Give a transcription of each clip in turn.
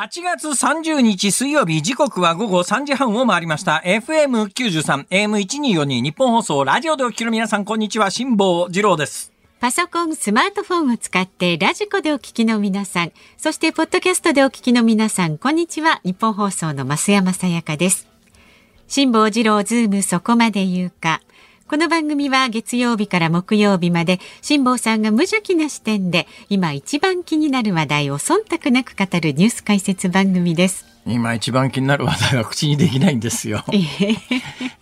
8月30日水曜日時刻は午後3時半を回りました FM93 AM1242 ニッポン放送ラジオでお聞きの皆さんこんにちは辛坊治郎ですパソコン、スマートフォンを使ってラジコでお聞きの皆さん、そしてポッドキャストでお聞きの皆さん、こんにちは。ニッポン放送の増山さやかです。辛坊治郎ズームそこまで言うか。この番組は月曜日から木曜日まで辛坊さんが無邪気な視点で今一番気になる話題を忖度なく語るニュース解説番組です。今一番気になる話題は口にできないんですよえ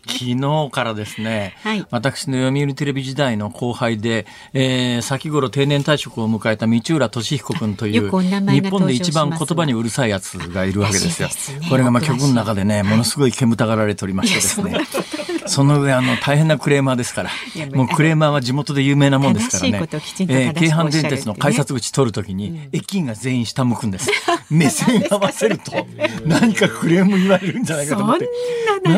昨日からですね、はい私の読売テレビ時代の後輩で、えー先頃定年退職を迎えた道浦俊彦君という日が本で一番言葉にうるさいやつがいるわけですよ。すねこれがまあ曲の中でね、ものすごい煙たがられておりましてですね。その上、あの、大変なクレーマーですから。もうクレーマーは地元で有名なもんですからね。正しいことをきちんと正しく京阪電鉄の改札口取るときに、駅員が全員下向くんです。目線合わせると、何かクレーム言われるんじゃないかと思って。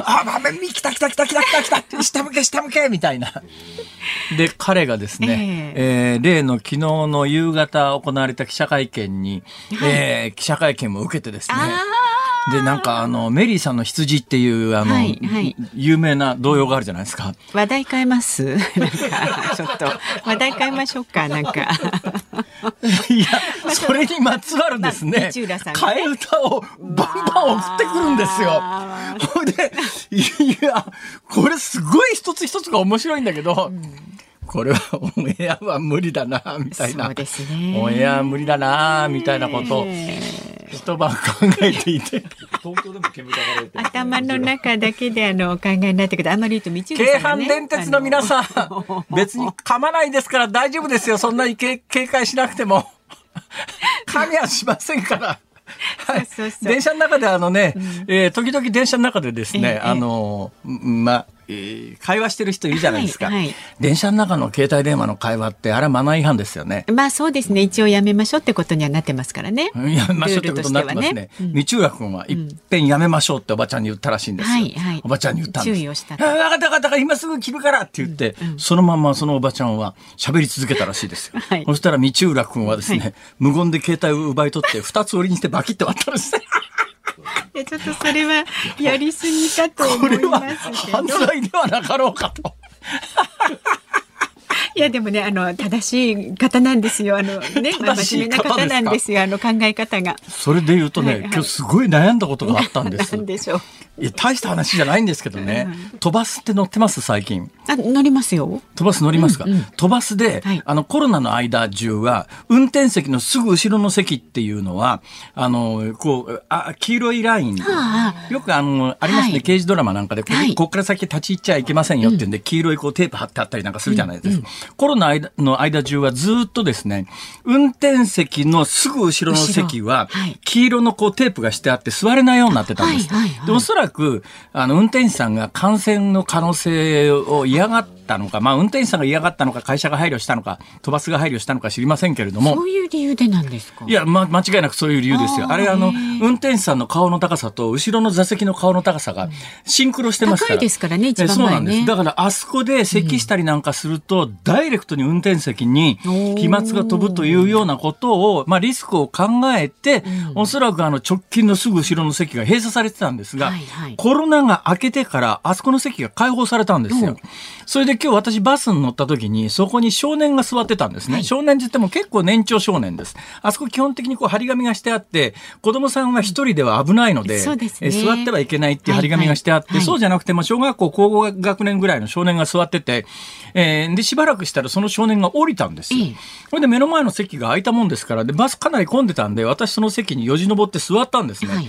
あ、ばめ、来た来た来た来た来た来た下向け下向けみたいな。で、彼がですね、えー例の昨日の夕方行われた記者会見に、えー記者会見も受けてですね、で、なんかあの、メリーさんの羊っていう、あの、はいはい。有名な童謡があるじゃないですか。話題変えます？なんかちょっと話題変えましょうかなんか。いや、それにまつわるですまねあ道浦さん、替え歌をバンバン送ってくるんですよ。あほいで、いや、これすごい一つ一つが面白いんだけど、これはオンエアは無理だな、みたいな。そうですねオンエアは無理だな、みたいなことを一晩考えていて。東京でも煙たがられてる頭の中だけであのお考えになったけどあんまり言うと道京阪電鉄の皆さん別に噛まないですから大丈夫ですよ。そんなに警警戒しなくても。噛みはしませんから。はいそうそうそう電車の中であのね、えー時々電車の中でですね、ええあの、んまあ、えー会話してる人いるじゃないですか、はいはい電車の中の携帯電話の会話って、あれはマナー違反ですよね。まあそうですね一応やめましょうってことにはなってますからねいや、まあ、そうってことになってますね。道浦君は、いっぺんやめましょうっておばちゃんに言ったらしいんですよ。はいはいおばちゃんに言ったんです。注意をした分かった分かった、今すぐ切るからって言って、そのまんまそのおばちゃんは喋り続けたらしいですよ。はいそしたら道浦君はですね、はい無言で携帯を奪い取って、二つ折りにしてバキッて割ったんですね。いやちょっとそれはやりすぎかと思いますけど犯罪ではなかろうかと。いやでもねあの正しい方なんですよ。あのね真面目な方なんですよ。あの考え方が。それで言うとね、はいはい。今日すごい悩んだことがあったんです。でしょう？いや、大した話じゃないんですけどね。飛ばすって乗ってます、最近。あ乗りますよ。飛ばす乗りますか、うんうん。飛ばすで、はい。あのコロナの間中は、運転席のすぐ後ろの席っていうのは、あの、こう、あ黄色いライン。あよくあの、ありますね、はい。刑事ドラマなんかで、こはい。こっから先立ち入っちゃいけませんよっていうんで、黄色いこうテープ貼ってあったりなんかするじゃないですか。コロナ間の間中はずっとですね、運転席のすぐ後ろの席は黄色のこうテープがしてあって座れないようになってたんです。はいはいはい。でおそらく、あの、運転手さんが感染の可能性を嫌がったのか、まあ、運転手さんが嫌がったのか、会社が配慮したのか、飛ばすが配慮したのか知りませんけれども。そ、ういう理由でなんですか？いや、ま、間違いなくそういう理由ですよ。あれ、あの運転手さんの顔の高さと、後ろの座席の顔の高さが、シンクロしてますから。高いですからね一番前ね。えそうなんです。だから、あそこで咳したりなんかすると、ダイレクトに運転席に飛沫が飛ぶというようなことを、まあ、リスクを考えて、おそらくあの、直近のすぐ後ろの席が閉鎖されてたんですが、はいはい。コロナが明けてから、あそこの席が開放されたんですよ。それで今日私バスに乗った時に、そこに少年が座ってたんですね。少年って言っても結構年長少年です。あそこ基本的にこう張り紙がしてあって、子供さんは一人では危ないので、ですねえ座ってはいけないっていう張り紙がしてあって、はいはいそうじゃなくて、まあ小学校高学年ぐらいの少年が座ってて、えーで、しばらくしたらその少年が降りたんですよ。ええそれで目の前の席が空いたもんですから、で、バスかなり混んでたんで、私その席によじ登って座ったんですね。はい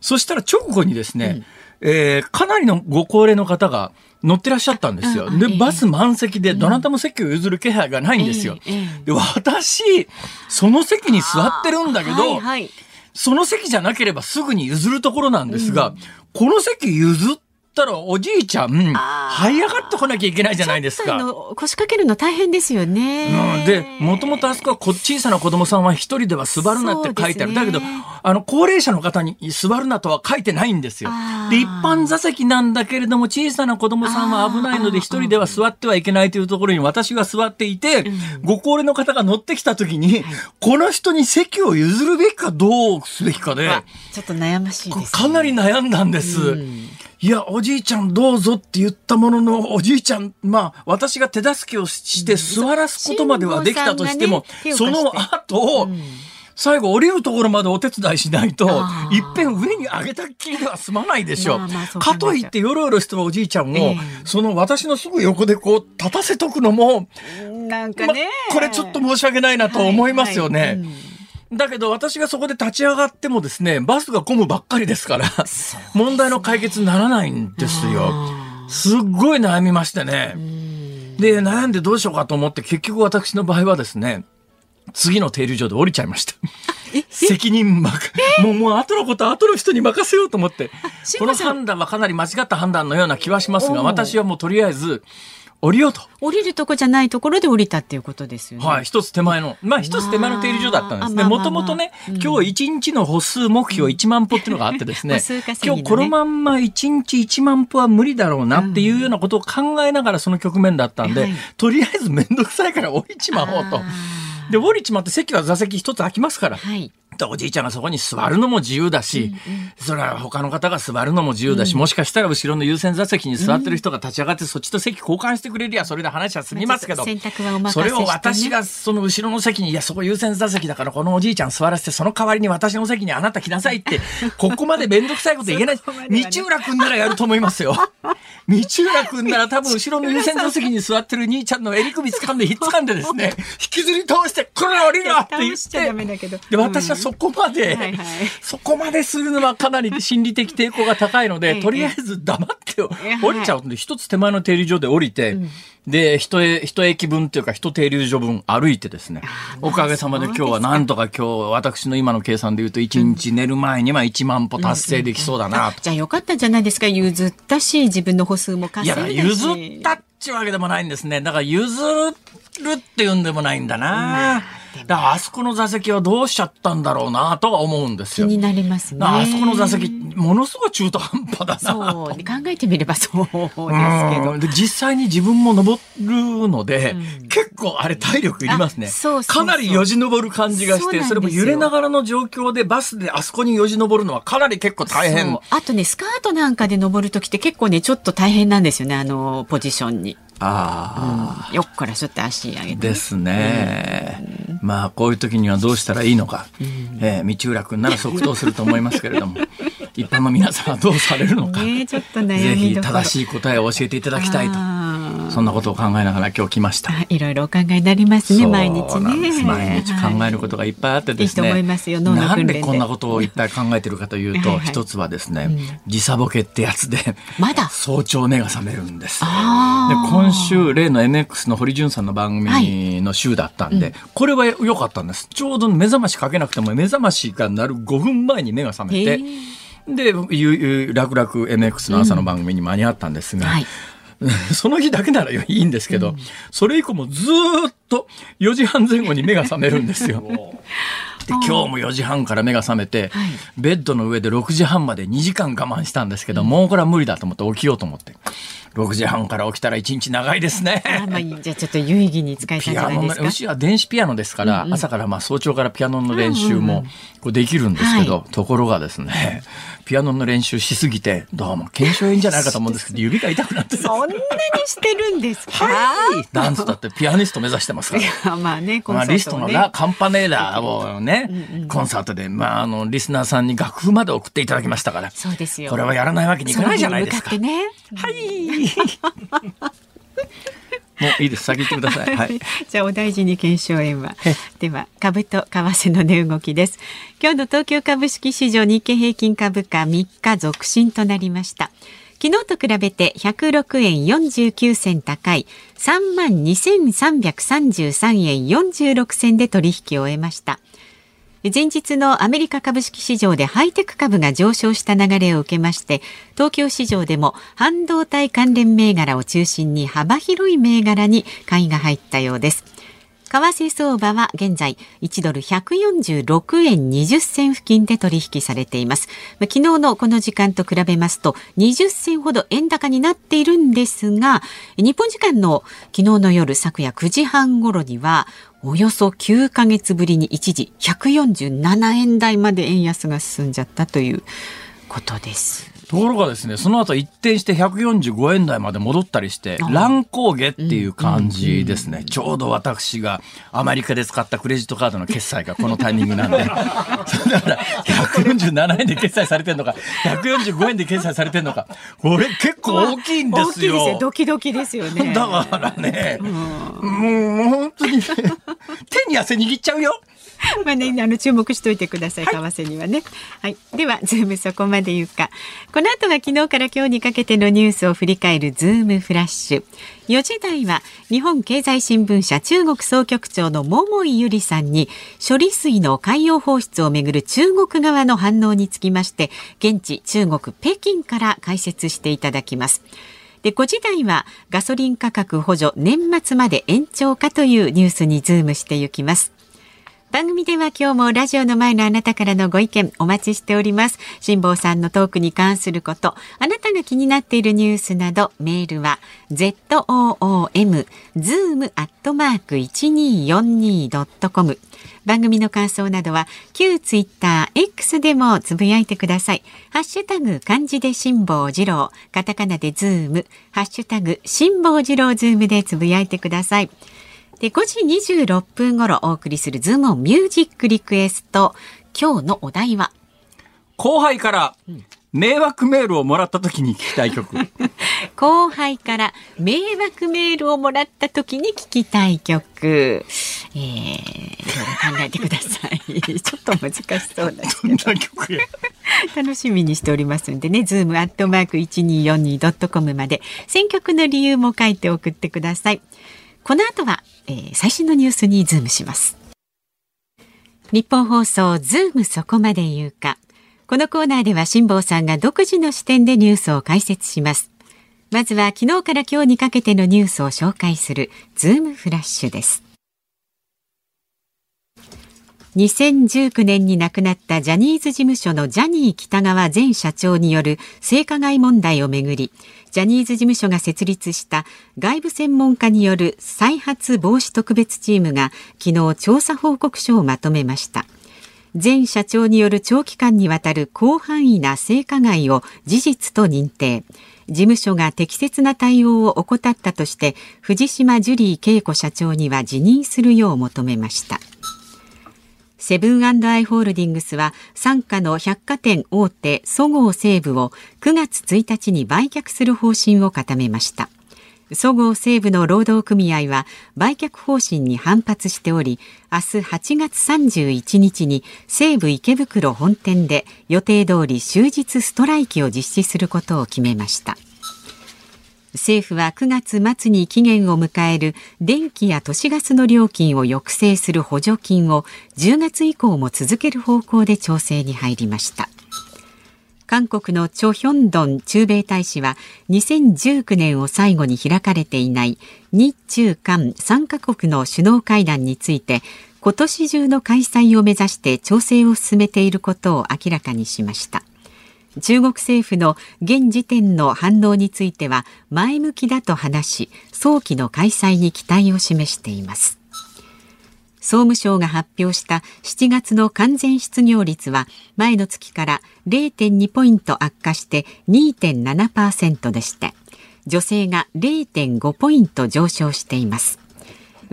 そしたら直後にですね、えーかなりのご高齢の方が乗ってらっしゃったんですよ。で、バス満席でどなたも席を譲る気配がないんですよ。で、私、その席に座ってるんだけど、その席じゃなければすぐに譲るところなんですが、この席譲ってったらおじいちゃん、這い上がってこなきゃいけないじゃないですか。腰掛けるの大変ですよね。うん、で、もともとあそこはこ小さな子供さんは一人では座るなって書いてある。ね、だけど、あの、高齢者の方に座るなとは書いてないんですよ。で、一般座席なんだけれども、小さな子供さんは危ないので一人では座ってはいけないというところに私が座っていて、ご高齢の方が乗ってきた時に、この人に席を譲るべきかどうすべきかで、ちょっと悩ましいです、ね、かなり悩んだんです。いや、おじいちゃんどうぞって言ったものの、おじいちゃん、まあ、私が手助けをして座らすことまではできたとしても、ね、その後、うん。最後降りるところまでお手伝いしないと、いっぺん上に上げたっきりでは済まないでしょ。まあまあか。といってよろよろしてるおじいちゃんを、えー、その私のすぐ横でこう立たせとくのも、なんかね、ま、これちょっと申し訳ないなと思いますよね。はいはいうんだけど私がそこで立ち上がってもですね、バスが混むばっかりですから、問題の解決にならないんですよ。すっごい悩みましてね。で、悩んでどうしようかと思って、結局私の場合はですね、次の停留所で降りちゃいました。責任まもう、もう後のこと後の人に任せようと思って。この判断はかなり間違った判断のような気はしますが、私はもうとりあえず、降りようと。降りるとこじゃないところで降りたっていうことですよね。はい、一つ手前の。まあ一つ手前の停留所だったんですね。もともとね、今日一日の歩数目標1万歩っていうのがあってですね、ね今日このまんま一日1万歩は無理だろうなっていうようなことを考えながらその局面だったんで、はい、とりあえずめんどくさいから降りちまおうと。で、降りちまって席は座席一つ空きますから。はい。おじいちゃんがそこに座るのも自由だし、うんうん、それは他の方が座るのも自由だし、うん、もしかしたら後ろの優先座席に座ってる人が立ち上がってそっちと席交換してくれりゃそれで話は済みますけど、それを私がその後ろの席に、いや、そこ優先座席だからこのおじいちゃん座らせて、その代わりに私の席にあなた来なさいって、ここまでめんどくさいこと言えない。道浦君ならやると思いますよ。道浦君なら多分後ろの優先座席に座ってる兄ちゃんの襟首掴んでひっつかんでですね、引きずり倒して、これ降りろって言って、で、私はそこまで、はいはい、そこまでするのはかなり心理的抵抗が高いので、とりあえず黙って降りちゃうので、一つ手前の停留所で降りて、うん。で、一え、一駅分っていうか、一停留所分歩いてですね、おかげさまで今日はなんとか今日、私の今の計算で言うと、一日寝る前には1万歩達成できそうだな、じゃあよかったじゃないですか、譲ったし、自分の歩数も稼いだし。いや、譲ったっていうわけでもないんですね。だから譲るっていうんでもないんだな。だからあそこの座席はどうしちゃったんだろうなとは思うんですよ。気になりますね。あそこの座席、ものすごい中途半端だなそう。考えてみればそうですけど。で実際に自分も登るので、うん、結構あれ体力いりますね。そうかなりよじ登る感じがして、それも揺れながらの状況でバスであそこによじ登るのはかなり結構大変。あとね、スカートなんかで登るときって結構ね、ちょっと大変なんですよね、あの、ポジションに。ああ、うん、よっこらしょって足上げて、ですね、うん、まあこういう時にはどうしたらいいのか、うん、えー、道浦君なら即答すると思いますけれども。一般の皆さんはどうされるのか、ね、ちょっとぜひ正しい答えを教えていただきたいとそんなことを考えながら今日来ました。いろいろお考えになりますね、毎日ね。毎日考えることがいっぱいあってですね。いいなんでこんなことをいっぱい考えてるかというと、一つはですね、時差ボケってやつで、まだ？早朝目が覚めるんです。で、今週、例の MX の堀潤さんの番組の週だったんで、これは良かったんです。ちょうど目覚ましかけなくても、目覚ましが鳴る5分前に目が覚めて、で、楽々 MX の朝の番組に間に合ったんですが、はい その日だけならいいんですけど、うん、それ以降もずっと4時半前後に目が覚めるんですよ。で今日も4時半から目が覚めて、はい、ベッドの上で6時半まで2時間我慢したんですけど、うん、もうこれは無理だと思って起きようと思って。6時半から起きたら1日長いですね。あまあ、じゃあちょっと有意義に使いたいじゃないですか？うちは電子ピアノですから、うんうん、朝からまあ早朝からピアノの練習もこうできるんですけど、うんうん、ところがですね、ピアノの練習しすぎて、どうも腱鞘炎じゃないかと思うんですけど、指が痛くなってそんなにしてるんですか、はい、ダンスだってピアニスト目指してますから。まあね、コンサート、ね、まあ、リストのラ・カンパネーラをね、うんうん、コンサートで、まあ、あの、リスナーさんに楽譜まで送っていただきましたから。そうですよ。これはやらないわけにいかないじゃないですか。ね、はい。もういいです。先言ってください。はい。じゃあお大事に検証円は。では株と為替の値動きです。今日の東京株式市場日経平均株価3日続伸となりました。昨日と比べて106円49銭高い3万2333円46銭で取引を終えました。前日のアメリカ株式市場でハイテク株が上昇した流れを受けまして東京市場でも半導体関連銘柄を中心に幅広い銘柄に買いが入ったようです。為替相場は現在1ドル146円20銭付近で取引されています。昨日のこの時間と比べますと20銭ほど円高になっているんですが日本時間の昨日の夜昨夜9時半頃にはおよそ9ヶ月ぶりに一時147円台まで円安が進んじゃったということです。ところがですね、その後一転して145円台まで戻ったりして、乱高下っていう感じですね。ちょうど私がアメリカで使ったクレジットカードの決済がこのタイミングなんで、だから147円で決済されてるのか、145円で決済されてるのか、これ結構大きいんですよ。大きいですよ。ドキドキですよね。だからね、もう本当に、ね、手に汗握っちゃうよ。まあね、あの注目しておいてください。為替にはね。はい。では、ズームそこまで言うか。この後は昨日から今日にかけてのニュースを振り返るズームフラッシュ。4時台は日本経済新聞社中国総局長の桃井由里さんに処理水の海洋放出をめぐる中国側の反応につきまして現地中国北京から解説していただきます。で5時台はガソリン価格補助年末まで延長かというニュースにズームしていきます。番組では今日もラジオの前のあなたからのご意見お待ちしております辛坊さんのトークに関することあなたが気になっているニュースなどメールは zoom zoom アットマーク 1242.com 番組の感想などは旧ツイッター X でもつぶやいてください。ハッシュタグ漢字で辛坊治郎、カタカナでズーム、ハッシュタグ辛坊治郎ズームでつぶやいてください。で5時26分頃お送りするズームミュージックリクエスト。今日のお題は？後輩から迷惑メールをもらった時に聞きたい曲。後輩から迷惑メールをもらった時に聞きたい曲。えー、考えてください。ちょっと難しそうだ 楽しみにしておりますんでね。ズームアットマーク 1242.com まで。選曲の理由も書いて送ってくださいこの後は、えー、最新のニュースにズームします。ニッポン放送ズームそこまで言うか。このコーナーでは辛坊さんが独自の視点でニュースを解説します。まずは昨日から今日にかけてのニュースを紹介するズームフラッシュです。2019年に亡くなったジャニーズ事務所のジャニー喜多川前社長による性加害問題をめぐりジャニーズ事務所が設立した外部専門家による再発防止特別チームが昨日調査報告書をまとめました。前社長による長期間にわたる広範囲な性加害を事実と認定。事務所が適切な対応を怠ったとして藤島ジュリー恵子社長には辞任するよう求めました。セブンアイ・ホールディングスは傘下の百貨店大手そごう・西武を9月1日に売却する方針を固めました。そごう・西武の労働組合は売却方針に反発しており明日8月31日に西武池袋本店で予定通り終日ストライキを実施することを決めました。政府は9月末に期限を迎える電気や都市ガスの料金を抑制する補助金を10月以降も続ける方向で調整に入りました。韓国のチョ・ヒョンドン駐米大使は2019年を最後に開かれていない日中韓3カ国の首脳会談について今年中の開催を目指して調整を進めていることを明らかにしました。中国政府の現時点の反応については前向きだと話し早期の開催に期待を示しています。総務省が発表した7月の完全失業率は前の月から0.2ポイント悪化して2.7%でして女性が0.5ポイント上昇しています。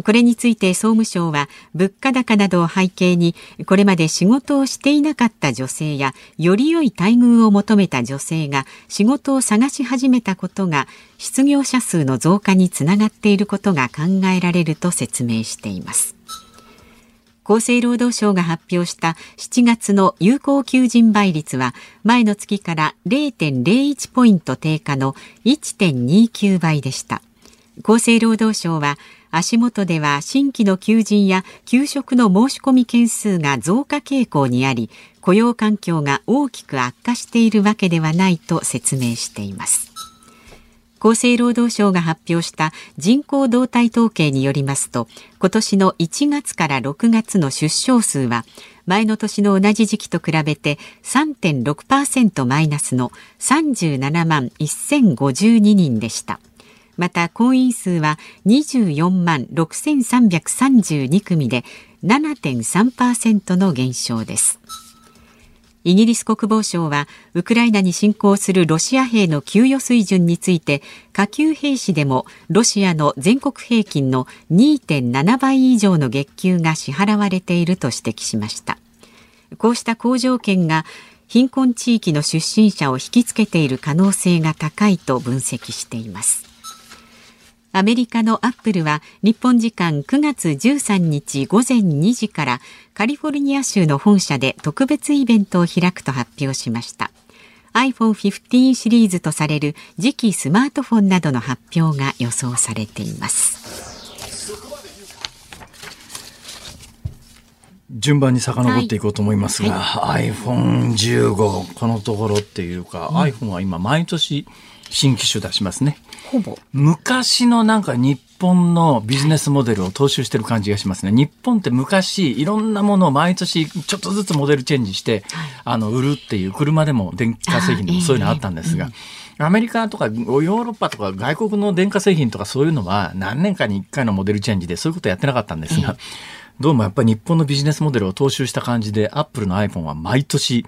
これについて総務省は物価高などを背景にこれまで仕事をしていなかった女性やより良い待遇を求めた女性が仕事を探し始めたことが失業者数の増加につながっていることが考えられると説明しています。厚生労働省が発表した7月の有効求人倍率は前の月から0.01ポイント低下の1.29倍でした。厚生労働省は足元では新規の求人や給食の申し込み件数が増加傾向にあり雇用環境が大きく悪化しているわけではないと説明しています。厚生労働省が発表した人口動態統計によりますと今年の1月から6月の出生数は前の年の同じ時期と比べて3.6%マイナスの37万1052人でした。また婚姻数は24万6332組で7.3%の減少です。イギリス国防省はウクライナに侵攻するロシア兵の給与水準について下級兵士でもロシアの全国平均の2.7倍以上の月給が支払われていると指摘しました。こうした好条件が貧困地域の出身者を引きつけている可能性が高いと分析しています。アメリカのアップルは日本時間9月13日午前2時からカリフォルニア州の本社で特別イベントを開くと発表しました。iPhone15 シリーズとされる次期スマートフォンなどの発表が予想されています。順番に遡っていこうと思いますが、はい、iPhone15 このところっていうか、うん、iPhone は今毎年新機種出しますね。ほぼ。昔のなんか日本のビジネスモデルを踏襲してる感じがしますね。日本って昔いろんなものを毎年ちょっとずつモデルチェンジして、あの、売るっていう車でも電化製品でもそういうのあったんですが、アメリカとかヨーロッパとか外国の電化製品とかそういうのは何年かに1回のモデルチェンジでそういうことやってなかったんですが、どうもやっぱり日本のビジネスモデルを踏襲した感じで、アップルの iPhone は毎年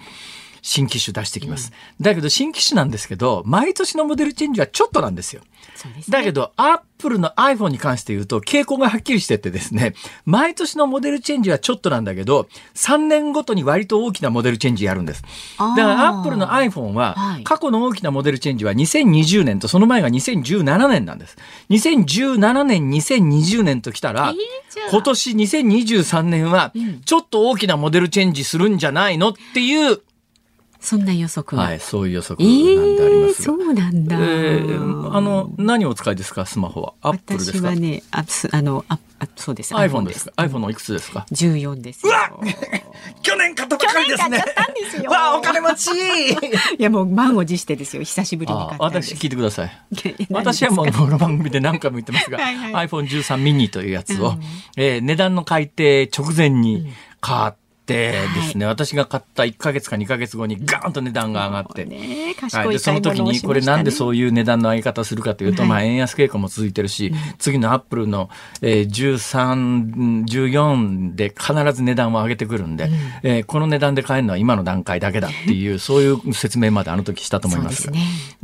新機種出してきます、うん、だけど新機種なんですけど、毎年のモデルチェンジはちょっとなんですよ。すね、だけど、アップルの iPhone に関して言うと、傾向がはっきりしててですね、毎年のモデルチェンジはちょっとなんだけど、3年ごとに割と大きなモデルチェンジやるんです。だからアップルの iPhone は、過去の大きなモデルチェンジは2020年とその前が2017年なんです。2017年、2020年ときたら、今年2023年は、ちょっと大きなモデルチェンジするんじゃないのっていうそんな予測は？い、そういう予測なんでありますえー、そうなんだ。えー、あの、何をお使いですか、スマホは？アップルですか？私はね、あ、あの、あ、あそうです。iPhone ですか ?iPhone のいくつですか ?14 です。うわ 去年買ったばかりですね。わあ、お金持ち いや、もう満を持してですよ。久しぶりに買った私聞いてください。私はもうこの番組で何回も言ってますが、はいはい、iPhone13 ミニというやつを、うん、えー、値段の改定直前に買って、ってですね、はい、私が買った1か月か2か月後にガーンと値段が上がって、ねはい、でその時にこれなんでそういう値段の上げ方するかというと、はい、まあ円安傾向も続いてるし、うん、次のアップルの、えー、13、14で必ず値段を上げてくるんで、うん、えー、この値段で買えるのは今の段階だけだっていう、そういう説明まであの時したと思いますが。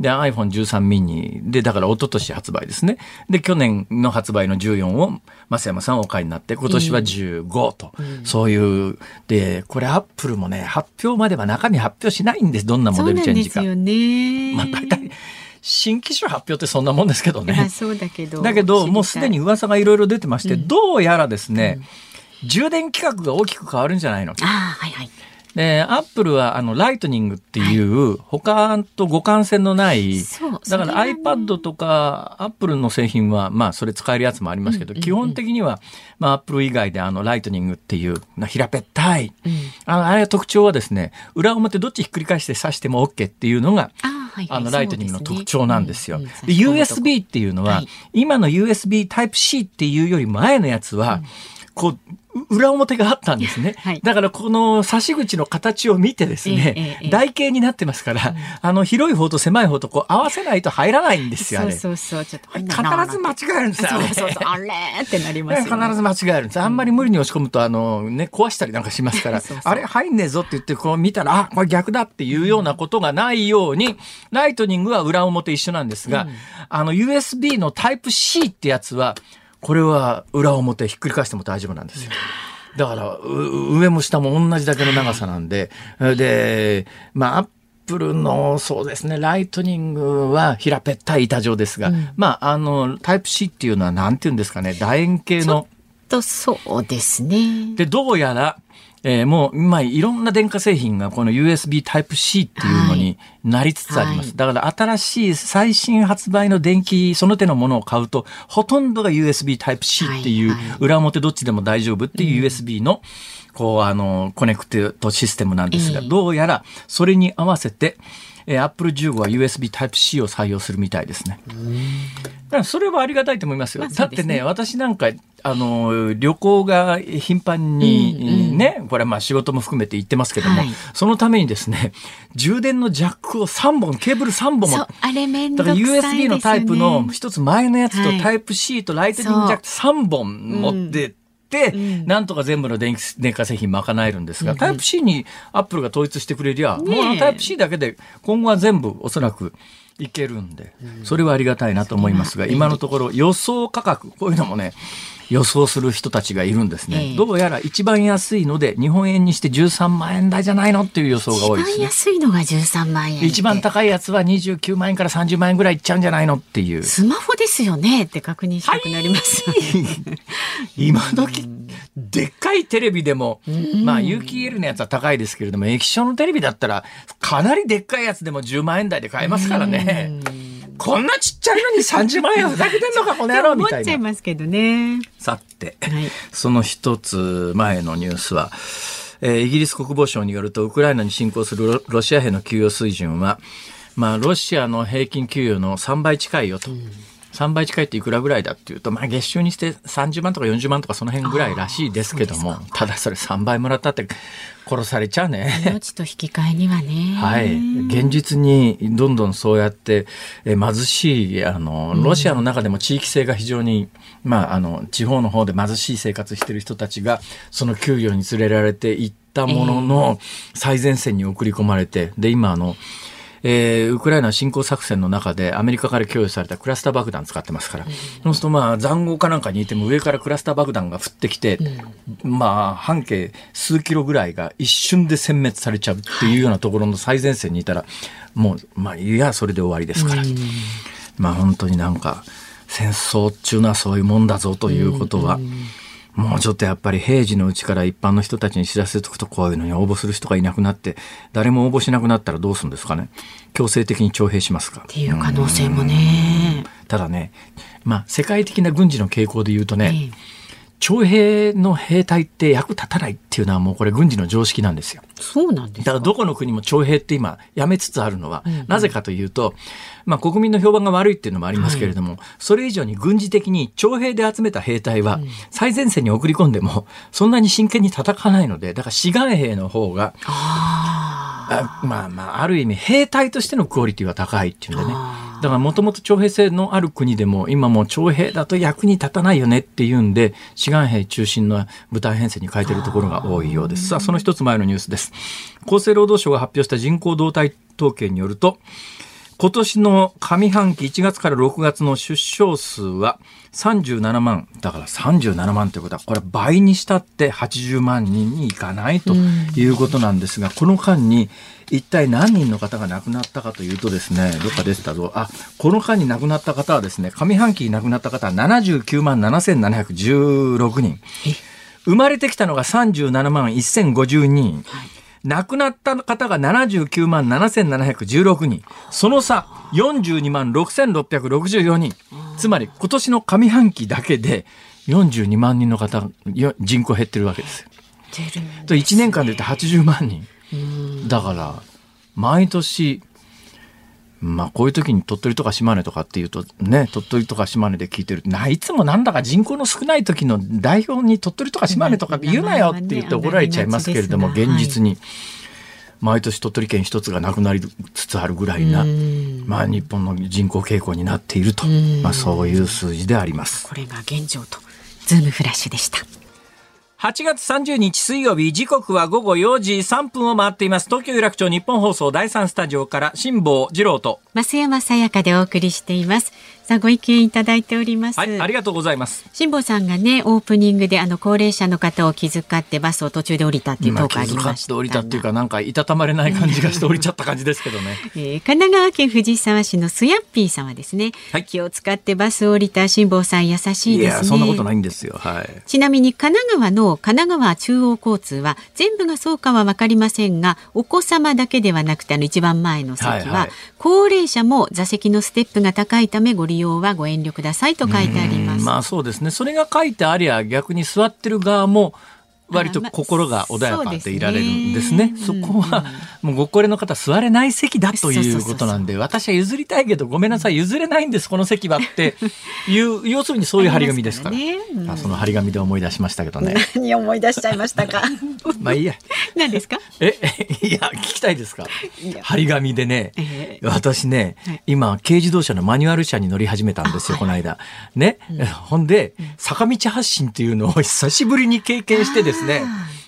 で、ね、iPhone13 ミニで、だから一昨年発売ですね。で、去年の発売の14を増山さんお買いになって、今年は15と、うん、そういう、で、これアップルもね、発表までは中身発表しないんです。どんなモデルチェンジか。そうなんですよね。まあ大体、新機種発表ってそんなもんですけどね。そうだけど。だけど、もうすでに噂がいろいろ出てまして、うん、どうやらですね、うん、充電規格が大きく変わるんじゃないのああ、はいはい。で、アップルはあのライトニングっていう、他と互換性のない、だから iPad とかアップルの製品は、まあそれ使えるやつもありますけど、基本的には、まあアップル以外であのライトニングっていう、平べったい、あのあれ特徴はですね、裏表どっちひっくり返して挿しても OK っていうのが、あのライトニングの特徴なんですよ。で USB っていうのは、今の USB Type-C っていうより前のやつは、こう、裏表があったんですね。はい、だからこの差し口の形を見てですね、えええ、台形になってますから、うん、あの広い方と狭い方とこう合わせないと入らないんですよ、そうそうそう、ちょっと必ず間違えるんですよ。そうそうそう、あれってなります、ね、必ず間違えるんです。あんまり無理に押し込むと、あのね、壊したりなんかしますから、そうそう。あれ入んねえぞって言ってこう見たら、あ、これ逆だっていうようなことがないように、ライトニングは裏表一緒なんですが、うん、あの USB のタイプ C ってやつは、これは裏表ひっくり返しても大丈夫なんですよ。だから上も下も同じだけの長さなんで、で、まあ、アップルの、そうですね、ライトニングは平べったい板状ですが、うん、まあ、あの、タイプ C っていうのは何て言うんですかね、楕円形の。とそうですね。で、どうやら、えー、もう今いろんな電化製品がこの USB Type-C っていうのになりつつあります。はい、だから新しい最新発売の電気その手のものを買うとほとんどが USB Type-C っていう裏表どっちでも大丈夫っていう USB の、こうあのコネクトシステムなんですが、どうやらそれに合わせてえー、Apple 15は USB Type-C を採用するみたいですね。だからそれはありがたいと思いますよ。まあすね、だってね、私なんか、あの、旅行が頻繁にね、うんうん、これはまあ仕事も含めて行ってますけども、はい、そのためにですね、充電のジャックを3本、ケーブル3本も、あれめんどくさい、ね、だから USB のタイプの一つ前のやつと Type-C とライトニングジャック3本持って、うん、なんとか全部の電電化製品賄えるんですが、うん、タイプ C にアップルが統一してくれりゃ、もうタイプ C だけで今後は全部おそらくいけるんで、それはありがたいなと思いますが、今のところ予想価格、こういうのもね、予想する人たちがいるんですね、えー、どうやら一番安いので日本円にして13万円台じゃないのっていう予想が多いです、ね、一番安いのが13万円一番高いやつは29万円から30万円ぐらいいっちゃうんじゃないのっていう。スマホですよねって確認したくなります、はい、今時でっかいテレビでも、まあ有機 EL のやつは高いですけれども液晶のテレビだったらかなりでっかいやつでも10万円台で買えますからね。こんなちっちゃいのに30万円ふざけてんのか、この野郎みたいな。思っちゃいますけどね。さて、はい、その一つ前のニュースは、えー、イギリス国防省によると、ウクライナに侵攻するロシア兵の給与水準は、まあ、ロシアの平均給与の3倍近いよと。うん3倍近いっていくらぐらいだっていうと、まあ、月収にして30万とか40万とかその辺ぐらいらしいですけどもただそれ3倍もらったって殺されちゃうね。命と引き換えにはね。はい。現実にどんどんそうやってえ貧しい、あの、ロシアの中でも地域性が非常に、うん、まあ、あの、地方の方で貧しい生活してる人たちが、その給与に連れられていったものの、最前線に送り込まれて、で、今、あの、えー、ウクライナ侵攻作戦の中でアメリカから供与されたクラスター爆弾使ってますから、うん、そうするとまあ塹壕かなんかにいても上からクラスター爆弾が降ってきて、うん、まあ半径数キロぐらいが一瞬で殲滅されちゃうっていうようなところの最前線にいたら、もうまあいやそれで終わりですから、うん、まあ本当になんか戦争っていうのはそういうもんだぞということは。もうちょっとやっぱり平時のうちから一般の人たちに知らせておくとこういうのに応募する人がいなくなって誰も応募しなくなったらどうするんですかね？強制的に徴兵しますか？っていう可能性もね。ただねまあ世界的な軍事の傾向で言うとね、ええ徴兵の兵隊って役立たないっていうのはもうこれ軍事の常識なんですよ。そうなんですだからどこの国も徴兵って今やめつつあるのは、なぜかというと、まあ国民の評判が悪いっていうのもありますけれども、はい、それ以上に軍事的に徴兵で集めた兵隊は最前線に送り込んでもそんなに真剣に戦わないので、だから志願兵の方が、あまあまあ、ある意味兵隊としてのクオリティは高いっていうんでね。だからもともと徴兵制のある国でも今もう徴兵だと役に立たないよねっていうんで志願兵中心の部隊編成に変えているところが多いようです。さあその一つ前のニュースです。厚生労働省が発表した人口動態統計によると今年の上半期1月から6月の出生数は37万。だから37万ということは、これ倍にしたって80万人にいかないということなんですが、この間に一体何人の方が亡くなったかというとですね、どっか出てたぞ。あ、この間に亡くなった方はですね、上半期に亡くなった方は79万7716人。生まれてきたのが37万1052人。亡くなった方が79万7716人。その差、42万6664人。つまり、今年の上半期だけで42万人の方、人口減ってるわけですよ。と1年間で言って80万人。だから毎年まあこういう時に鳥取とか島根とかっていうとね鳥取とか島根で聞いてるないつもなんだか人口の少ない時の代表に鳥取とか島根とか言うなよって言って怒られちゃいますけれども現実に。毎年鳥取県一つがなくなりつつあるぐらいな、まあ、日本の人口傾向になっていると、まあ、そういう数字であります。これが現状とズームフラッシュでした。8月30日水曜日、時刻は午後4時3分を回っています。東京有楽町日本放送第3スタジオから辛坊治郎と増山さやかでお送りしています。さあご意見いただいております。はい、ありがとうございます。辛坊さんがねオープニングであの高齢者の方を気遣ってバスを途中で降りたっていうトークありました。降りたっていうかなんかいたたまれない感じがして降りちゃった感じですけどね。えー、神奈川県藤沢市のスヤッピーさんはですね、はい、気を使ってバスを降りた辛坊さん優しいですね。そんなことないんですよ。はい。ちなみに神奈川のの神奈川中央交通は全部がそうかは分かりませんがお子様だけではなくてあの一番前の席は、はいはい、高齢者も座席のステップが高いためご利用はご遠慮くださいと書いてあります。まあそうですねそれが書いてありゃ逆に座ってる側も割と心が穏やかでいられるんですね。そこは、もうご高齢の方座れない席だということなんで、私は譲りたいけどごめんなさい、譲れないんです、この席はっていう、要するにそういう張り紙ですから。あその張り紙で思い出しましたけどね。何思い出しちゃいましたか？まあいいや。何ですか？え、いや、聞きたいですか？張り紙でね、えー、私ね、はい、今、軽自動車のマニュアル車に乗り始めたんですよ、この間。ね。うん、ほんで、坂道発進っていうのを久しぶりに経験してですね、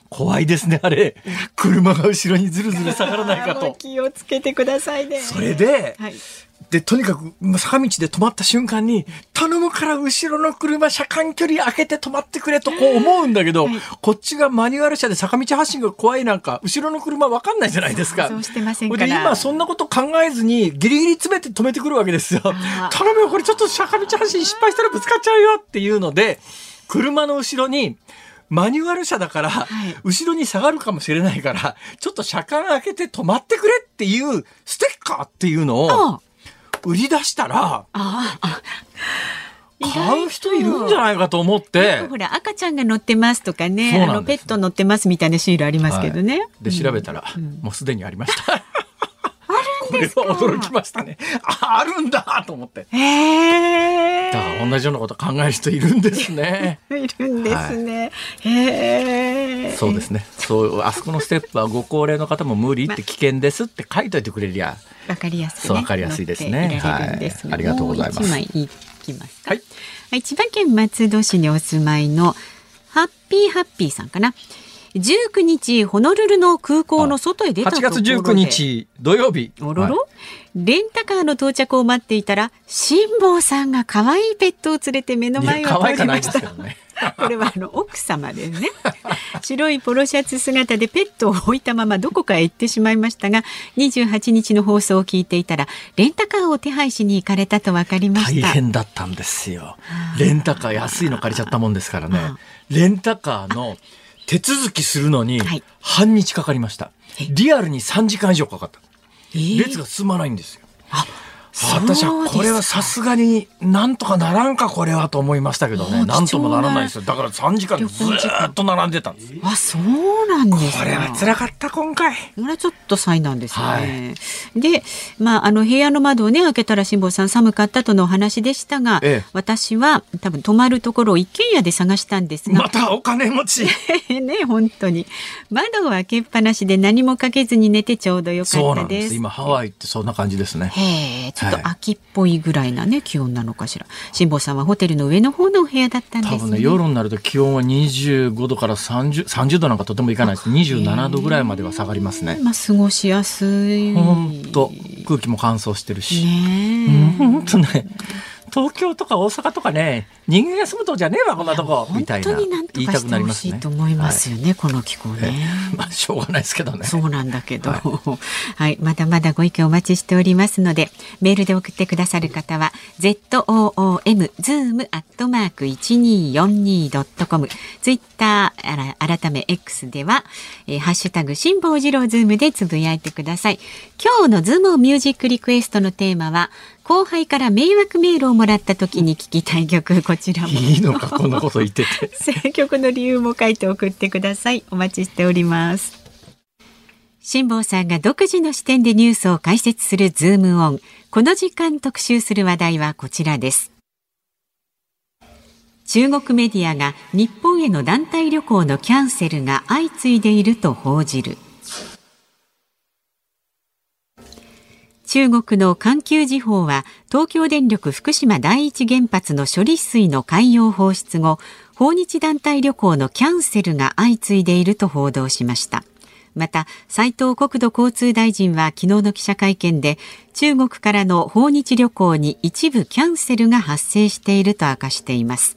怖いですね、あれ。車が後ろにずるずる下がらないかと。気をつけてくださいね。それで、はい、で、とにかく坂道で止まった瞬間に、頼むから後ろの車車間距離開けて止まってくれとこう思うんだけど、はい、こっちがマニュアル車で坂道発進が怖いなんか、後ろの車わかんないじゃないですか。そうしてませんから。で、今そんなこと考えずに、ギリギリ詰めて止めてくるわけですよ。頼むよ、これちょっと坂道発進失敗したらぶつかっちゃうよっていうので、車の後ろに、マニュアル車だから、後ろに下がるかもしれないから、ちょっと車間開けて止まってくれっていうステッカーっていうのを売り出したら、買う人いるんじゃないかと思って。ほら、赤ちゃんが乗ってますとかね、あのペット乗ってますみたいなシールありますけどね。はい、で、調べたら、うん、もうすでにありました。これは驚きましたね。あ、あるんだと思って。へだから同じようなこと考える人いるんですね。いるんですね。はい、へそうですね。そう、あそこのステップはご高齢の方も無理って危険ですって書いといてくれりゃ。わかりやすい、ね、わかりやすいですね。はい。ありがとうございます。一枚いきますか。はい。千葉県松戸市にお住まいのハッピーハッピーさんかな。19日ホノルルの空港の外へ出たところで8月19日土曜日おろろ、はい、レンタカーの到着を待っていたら辛坊さんが可愛いペットを連れて目の前を通りました。これはあの奥様ですね。白いポロシャツ姿でペットを置いたままどこかへ行ってしまいましたが、28日の放送を聞いていたらレンタカーを手配しに行かれたと分かりました。大変だったんですよ。レンタカー安いの借りちゃったもんですからね。レンタカーの手続きするのに半日かかりました。リアルに3時間以上かかった。列が進まないんですよ。私はこれはさすがになんとかならんかこれはと思いましたけどね。なんともならないですよ。だから3時間ずっと並んでたんですあそうなんですこれは辛かった今回。これはちょっと災難ですね、はい、でまああの部屋の窓をね開けたら辛坊さん寒かったとのお話でしたが、ええ、私は多分泊まるところを一軒家で探したんですが。またお金持ち。ね本当に。窓を開けっぱなしで何もかけずに寝てちょうどよかったです。今ハワイってそんな感じですね。へえょっと秋っぽいぐらいなね、気温なのかしら。辛坊さんはホテルの上の方のお部屋だったんですね。多分ね、夜になると気温は25度から30、30度なんかとてもいかないです。27度ぐらいまでは下がりますね。まあ、過ごしやすい。本当空気も乾燥してるし。ね本当ね。東京とか大阪とかね人間が住むとじゃねえわこんなとこみたいな言いたくなりますね。と思いますよね、はい、この気候ね。まあしょうがないですけどね。そうなんだけど、はい、はい、まだまだご意見お待ちしておりますのでメールで送ってくださる方は z o o m zoom アットマーク一二四二ドットコムツイッター改め X では、えー、ハッシュタグ辛坊治郎ズームでつぶやいてください。今日のズームミュージックリクエストのテーマは後輩から迷惑メールをもらった時に聞きたい曲こちらも。いいのかこんなこと言ってて。選曲の理由も書いて送ってください。お待ちしております。辛坊さんが独自の視点でニュースを解説するズームオン。この時間特集する話題はこちらです。中国メディアが日本への団体旅行のキャンセルが相次いでいると報じる中国の環球時報は東京電力福島第一原発の処理水の海洋放出後訪日団体旅行のキャンセルが相次いでいると報道しました。また斉藤国土交通大臣は昨日の記者会見で中国からの訪日旅行に一部キャンセルが発生していると明かしています。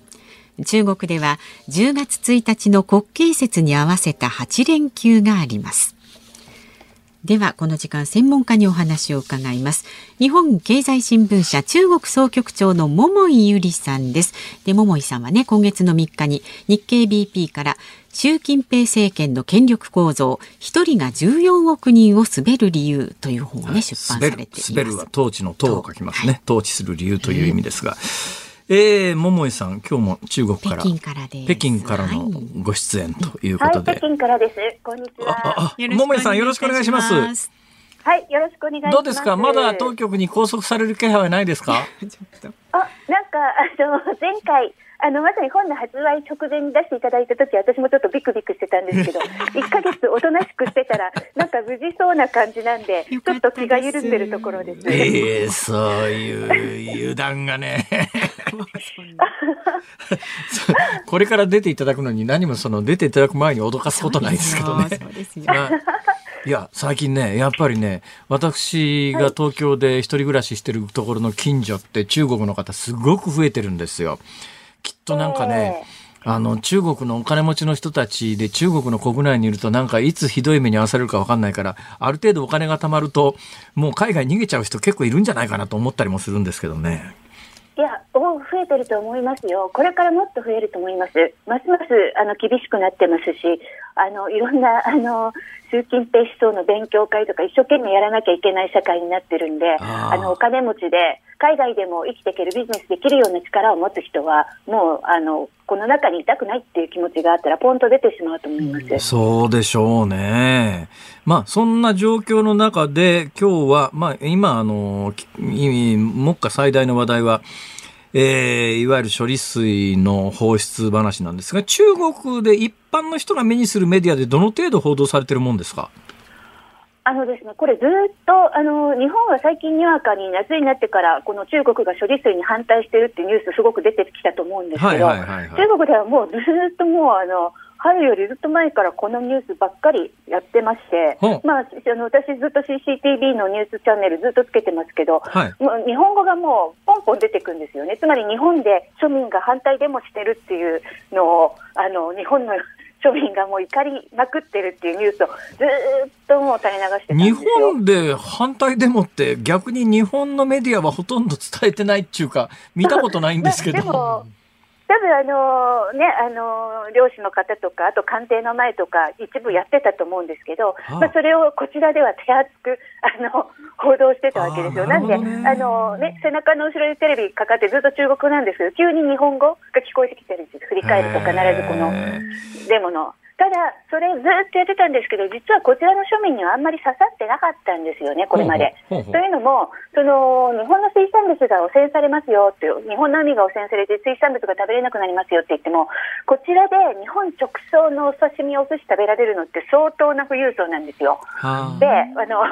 中国では10月1日の国慶節に合わせた8連休があります。ではこの時間専門家にお話を伺います。日本経済新聞社中国総局長の桃井由里さんです。で桃井さんはね今月の3日に日経 BP から習近平政権の権力構造一人が14億人を滑る理由という本をね、出版されています。滑るは統治の統を書きますね、はい、統治する理由という意味ですが、えー、桃井さん、今日も中国から、北京からで北京からのご出演ということで。はい、北京からです。こんにちは。桃井さん、よろしくお願いします。はい、よろしくお願いします。どうですか？まだ当局に拘束される気配はないですか？あ、なんか、あの、前回、あの、まさに本の発売直前に出していただいたとき、私もちょっとビクビクしてたんですけど、1ヶ月おとなしくしてたら、なんか無事そうな感じなんで、ちょっと気が緩んでるところです。ええー、そういう油断がね。これから出ていただくのに何もその出ていただく前に脅かすことないですけどね。いや、最近ね、やっぱりね、私が東京で一人暮らししてるところの近所って中国の方すごく増えてるんですよ。きっとなんかね、あの、中国のお金持ちの人たちで中国の国内にいるとなんかいつひどい目に遭わされるか分かんないから、ある程度お金が貯まると、もう海外逃げちゃう人結構いるんじゃないかなと思ったりもするんですけどね。いや、増えてると思いますよ。これからもっと増えると思います。ますますあの厳しくなってますし、あのいろんなあの習近平思想の勉強会とか一生懸命やらなきゃいけない社会になってるんで、あのお金持ちで海外でも生きていけるビジネスできるような力を持つ人はもうあのこの中にいたくないっていう気持ちがあったらポンと出てしまうと思います。そうでしょうね。まあそんな状況の中で今日はまあ今あの目下最大の話題はえー、いわゆる処理水の放出話なんですが、中国で一般の人が目にするメディアでどの程度報道されてるもんですか？あのですね、これずっとあの日本は最近にわかに夏になってからこの中国が処理水に反対してるっていうニュースすごく出てきたと思うんですけど、中国ではもうずっともうあの春よりずっと前からこのニュースばっかりやってまして、まあ、あの私、ずっと CCTV のニュースチャンネルずっとつけてますけど、はい、もう日本語がもうポンポン出てくるんですよね、つまり日本で庶民が反対デモしてるっていうのを、あの日本の庶民がもう怒りまくってるっていうニュースをずっともう垂れ流して日本で反対デモって逆に日本のメディアはほとんど伝えてないっていうか見たことないんですけど。多分あのね、あの漁師の方とか、あと官邸の前とか、一部やってたと思うんですけど、まあ、それをこちらでは手厚くあの報道してたわけですよ。なんであの、ね、背中の後ろにテレビかかってずっと中国なんですけど、急に日本語が聞こえてきてるんです振り返ると必ずこのデモのただ、それずっとやってたんですけど、実はこちらの庶民にはあんまり刺さってなかったんですよね、これまで。というのもその、日本の水産物が汚染されますよっていう、日本の海が汚染されて水産物が食べれなくなりますよって言っても、こちらで日本直送のお刺身、お寿司食べられるのって相当な富裕層なんですよ。であの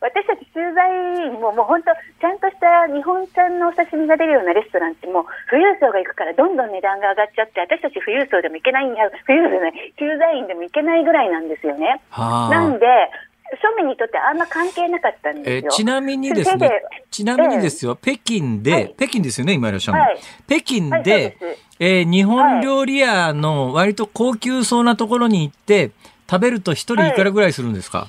私たち駐在員ももう本当、ちゃんとした日本産のお刺身が出るようなレストランってもう富裕層が行くからどんどん値段が上がっちゃって、私たち富裕層でも行けないんや、富裕層じゃない、駐在員でも行けないぐらいなんですよね。なんで、庶民にとってあんま関係なかったんですよ。ちなみにですね、ちなみにですよ、北京で、はい、北京ですよね、今いらっしゃるの。はい、北京で、はい、えー、日本料理屋の割と高級そうなところに行って、食べると一人いくらぐらいするんですか、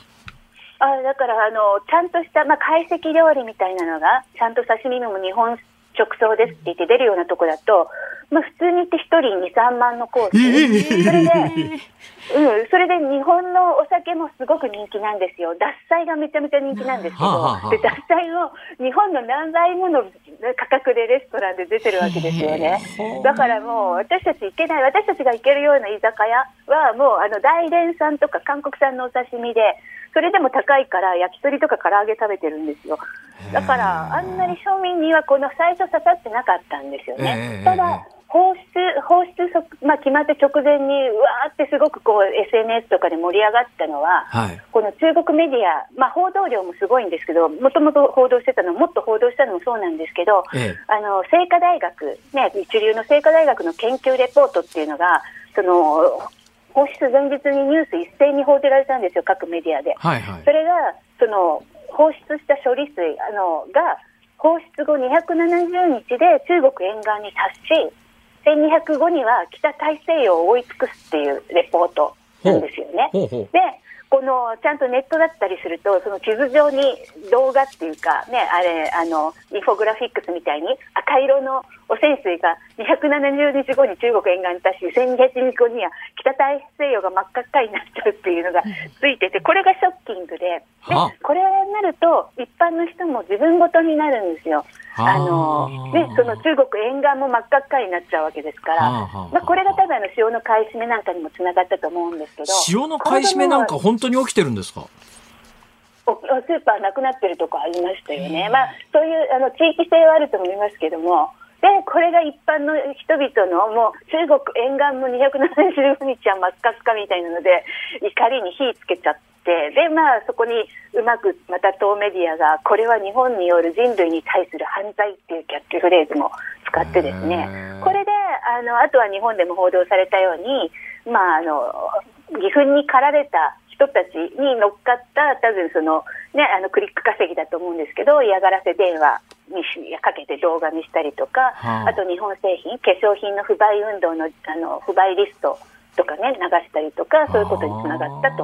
あだからあの、ちゃんとした、まあ、懐石料理みたいなのが、ちゃんと刺身も日本直送ですって言って出るようなとこだと、まあ、普通に行って1人2、3万のコース、それで、うん、それで日本のお酒もすごく人気なんですよ、獺祭がめちゃめちゃ人気なんですけど、で獺祭を日本の何倍もの価格でレストランで出てるわけですよね。だからもう私たち行けない、私たちが行けるような居酒屋はもうあの大連産とか韓国産のお刺身で、それでも高いから焼き鳥とか唐揚げ食べてるんですよ。だからあんなに庶民にはこの最初刺さってなかったんですよね。ただ放出、放出まあ、決まって直前に、うわーってすごくこう SNS とかで盛り上がったのは、はい、この中国メディア、まあ、報道量もすごいんですけど、もともと報道してたの、もっと報道したのもそうなんですけど、ええ、あの清華大学、ね、一流の清華大学の研究レポートっていうのが、その放出前日にニュース一斉に報じられたんですよ、各メディアで。はいはい、それがその放出した処理水あのが放出後270日で中国沿岸に達し、1205には北大西洋を覆い尽くすっていうレポートなんですよね。ほうほうで、このちゃんとネットだったりするとその地図上に動画っていうかねあれあのインフォグラフィックスみたいに赤色の汚染水が270日後に中国沿岸に達し1200日後には北太平洋が真っ赤っかになっちゃうっていうのがついててこれがショッキングででこれになると一般の人も自分ごとになるんですよ。あ。のね、その中国沿岸も真っ赤っかになっちゃうわけですから、まあ、これが多分あの潮の買い占めなんかにもつながったと思うんですけど潮の買い占めなんか本当に起きてるんですか？スーパーなくなってるとこありましたよね、まあ、そういうあの地域性はあると思いますけども、でこれが一般の人々のもう中国沿岸も275日は真っ赤っかみたいなので怒りに火つけちゃって。でまあ、そこにうまくまた当メディアがこれは日本による人類に対する犯罪っていうキャッチフレーズも使ってですねこれであのあとは日本でも報道されたように、まあ、あの義憤に駆られた人たちに乗っかった多分その、ね、あのクリック稼ぎだと思うんですけど嫌がらせ電話にかけて動画にしたりとか、はあ、あと日本製品化粧品の不買運動のあの不買リストとかね流したりとかそういうことにつながったと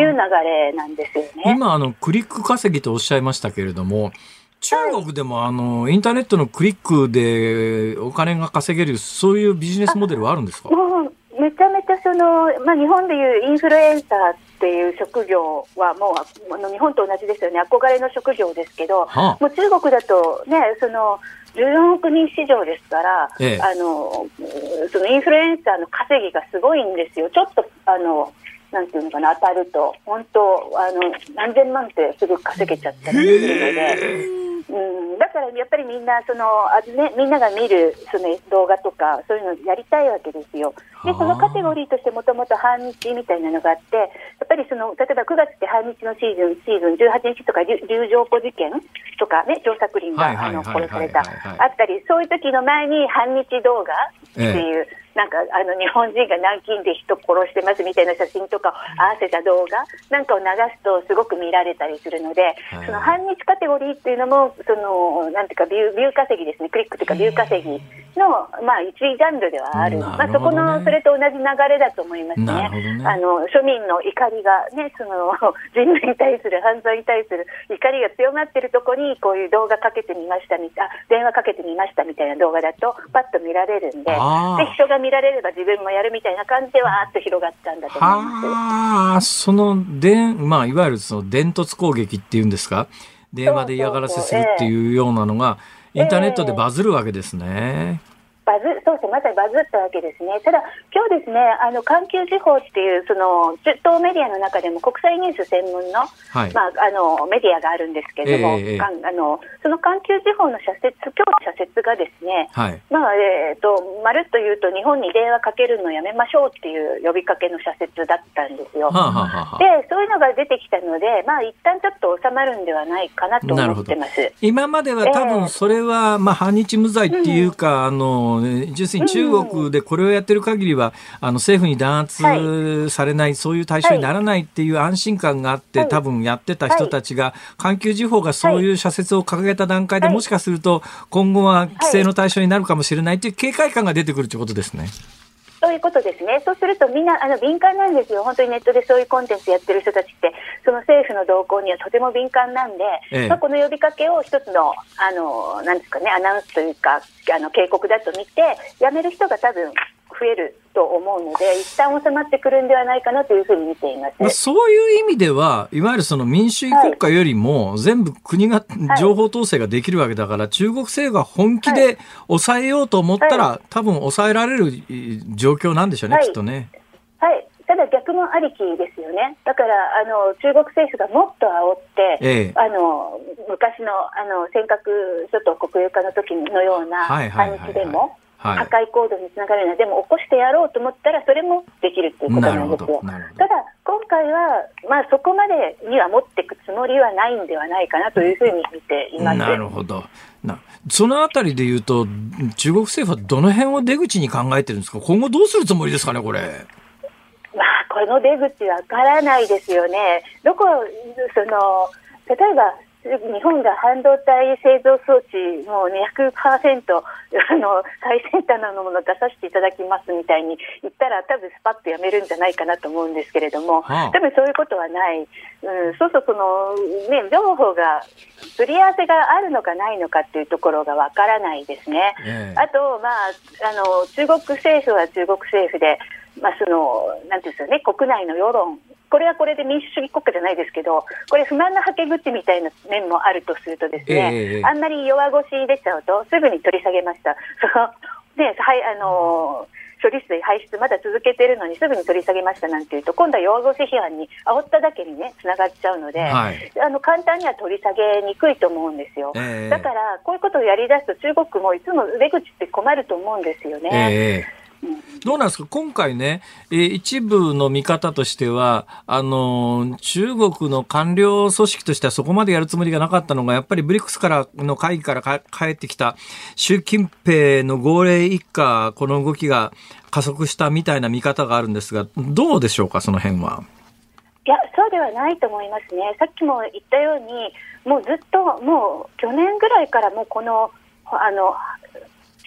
いう流れなんですよね。今あのクリック稼ぎとおっしゃいましたけれども中国でもあのインターネットのクリックでお金が稼げるそういうビジネスモデルはあるんですか？もうめちゃめちゃその、まあ、日本でいうインフルエンサーっていう職業はもうあの日本と同じですよね憧れの職業ですけど、はあ、もう中国だとねその14億人市場ですから、ええ、あのそのインフルエンサーの稼ぎがすごいんですよ。ちょっとあのなんていうのかな当たると本当あの何千万ってすぐ稼げちゃったりするので。うん、だからやっぱりみんなそのあ、ね、みんなが見るその動画とかそういうのやりたいわけですよ。でそのカテゴリーとしてもともと反日みたいなのがあってやっぱりその例えば9月って反日のシーズンシーズン18日とか竜城湖事件とかね張作霖が殺されたあったりそういう時の前に反日動画っていう。ええなんかあの日本人が南京で人殺してますみたいな写真とかを合わせた動画なんかを流すとすごく見られたりするので、その反日カテゴリーっていうのもそのなんていうかビュービュー稼ぎですね。クリックというかビュー稼ぎの、まあ、一ジャンルではある、ね、まあ、そこのそれと同じ流れだと思いますね。ね。あの庶民の怒りが、ね、その 人類に対する犯罪に対する怒りが強まっているところにこういう動画かけてみましたみた電話かけてみましたみたいな動画だとパッと見られるんでで人が見られれば自分もやるみたいな感じでわーっと広がったんだと思います。そので、まあ、いわゆるその伝突攻撃っていうんですか？電話で嫌がらせするっていうようなのが、インターネットでバズるわけですね。バズそうそうまさにバズったわけですね、ただ、今日ですね、あの環球時報っていうその中東メディアの中でも国際ニュース専門の,、はい。まあ、あのメディアがあるんですけれども、えー、あのその環球時報の社説、今日の社説がですね、はい。まあえーと、まるっと言うと、日本に電話かけるのやめましょうっていう呼びかけの社説だったんですよ。はあはあ、で、そういうのが出てきたので、まあ一旦ちょっと収まるんではないかなと思ってます。今までは多分それは、まあ反日無罪っていうか、うん、あの要するに中国でこれをやってる限りは、あの政府に弾圧されない、はい、そういう対象にならないっていう安心感があって、はい、多分やってた人たちが、環球時報がそういう社説を掲げた段階で、もしかすると今後は規制の対象になるかもしれないという警戒感が出てくるということですね。そういうことですね。そうするとみんなあの敏感なんですよ。本当にネットでそういうコンテンツやってる人たちって、その政府の動向にはとても敏感なんで、ええ、まあ、この呼びかけを一つの、あの、なんですかね、アナウンスというか、あの、警告だと見て、やめる人が多分増えると思うので、一旦収まってくるんではないかなというふうに見ています。そういう意味では、いわゆるその民主主義国家よりも、全部国が情報統制ができるわけだから、はい、中国政府が本気で抑えようと思ったら、はい、多分抑えられる状況なんでしょうね、はい、きっとね。はい。ただ逆もありきですよね。だから、あの、中国政府がもっと煽って、ええ、あの、昔の、あの、尖閣諸島国有化の時のような反日でも、破壊行動につながるような、でも起こしてやろうと思ったら、それもできるということなんですよ。ただ、今回は、まあ、そこまでには持っていくつもりはないんではないかなというふうに見ていますなるほどなそのあたりで言うと、中国政府はどの辺を出口に考えてるんですか、今後どうするつもりですかね、これ？まあ、この出口わからないですよね。どこ、その、例えば、日本が半導体製造装置もう200%あの最先端のものを出させていただきますみたいに言ったら多分スパッとやめるんじゃないかなと思うんですけれども、はあ、多分そういうことはない、うん、そうそうその、ね、情報がすり合わせがあるのかないのかっていうところがわからないですね。えー、あと、まあ、あの中国政府は中国政府でまあ、そのなんていうんですかね、国内の世論、これはこれで民主主義国家じゃないですけど、これ、不満のはけ口みたいな面もあるとすると、ですね、えー、あんまり弱腰出ちゃうと、すぐに取り下げました。そのねはいあの処理水排出まだ続けてるのにすぐに取り下げましたなんていうと今度は弱腰批判に煽っただけにねつながっちゃうので、はい、あの簡単には取り下げにくいと思うんですよ、えー、だからこういうことをやりだすと中国もいつも出口って困ると思うんですよね。えーどうなんですか？今回ね、えー、一部の見方としては、あのー、中国の官僚組織としてはそこまでやるつもりがなかったのが、やっぱりブリックスからの会議から帰ってきた習近平の号令一家、この動きが加速したみたいな見方があるんですが、どうでしょうか、その辺は。いや、そうではないと思いますね。さっきも言ったように、もうずっと、もう去年ぐらいからもうこの、あの、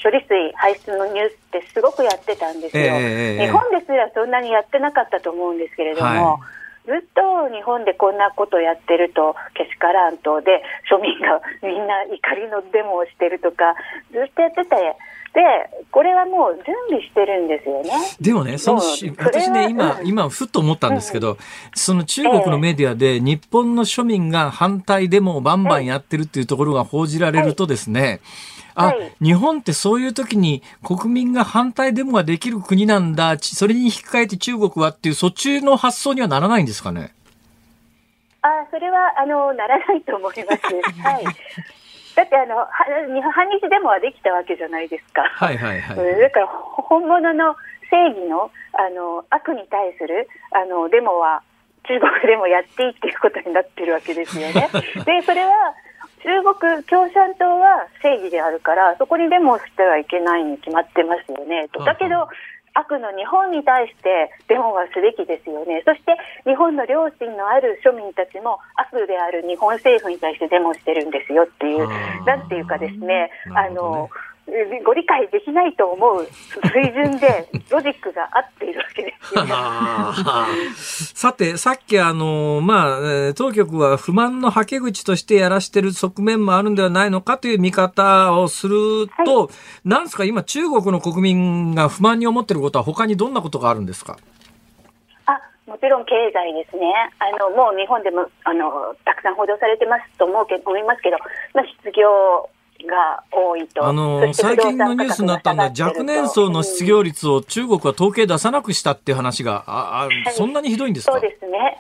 処理水排出のニュースってすごくやってたんですよ、えー、日本ですらそんなにやってなかったと思うんですけれども、はい、ずっと日本でこんなことやってるとけしからんとで庶民がみんな怒りのデモをしてるとかずっとやってて。で、これはもう準備してるんですよね。でもね、その私ね、今、今、ふっと思ったんですけど、うん、その中国のメディアで、日本の庶民が反対デモをバンバンやってるっていうところが報じられるとですね、はいあ、はい、日本ってそういう時に国民が反対デモができる国なんだ、それに引き換えて中国はっていう、そっちの発想にはならないんですかね？あ、それは、あの、ならないと思います。はい。だってあの、反日デモはできたわけじゃないですか。はいはいはい。だから本物の正義のあの悪に対するあのデモは中国でもやっていいっていうことになってるわけですよね。で、それは中国共産党は正義であるから、そこにデモしてはいけないに決まってますよね。とだけど、悪の日本に対してデモはすべきですよね。そして日本の良心のある庶民たちも悪である日本政府に対してデモしてるんですよっていう、なんていうかですね、あの、ご理解できないと思う水準でロジックが合っているわけです さて、さっきあの、まあ、当局は不満のはけ口としてやらしてる側面もあるんではないのかという見方をすると、はい、なんですか、今中国の国民が不満に思っていることは他にどんなことがあるんですか？あもちろん経済ですね。あの、もう日本でも、あの、たくさん報道されてますと思うけ思いますけど、まあ、失業が多いと。あの、最近のニュースになったのは、若年層の失業率を中国は統計出さなくしたっていう話が、ああ、そんなにひどいんですか、そうですね。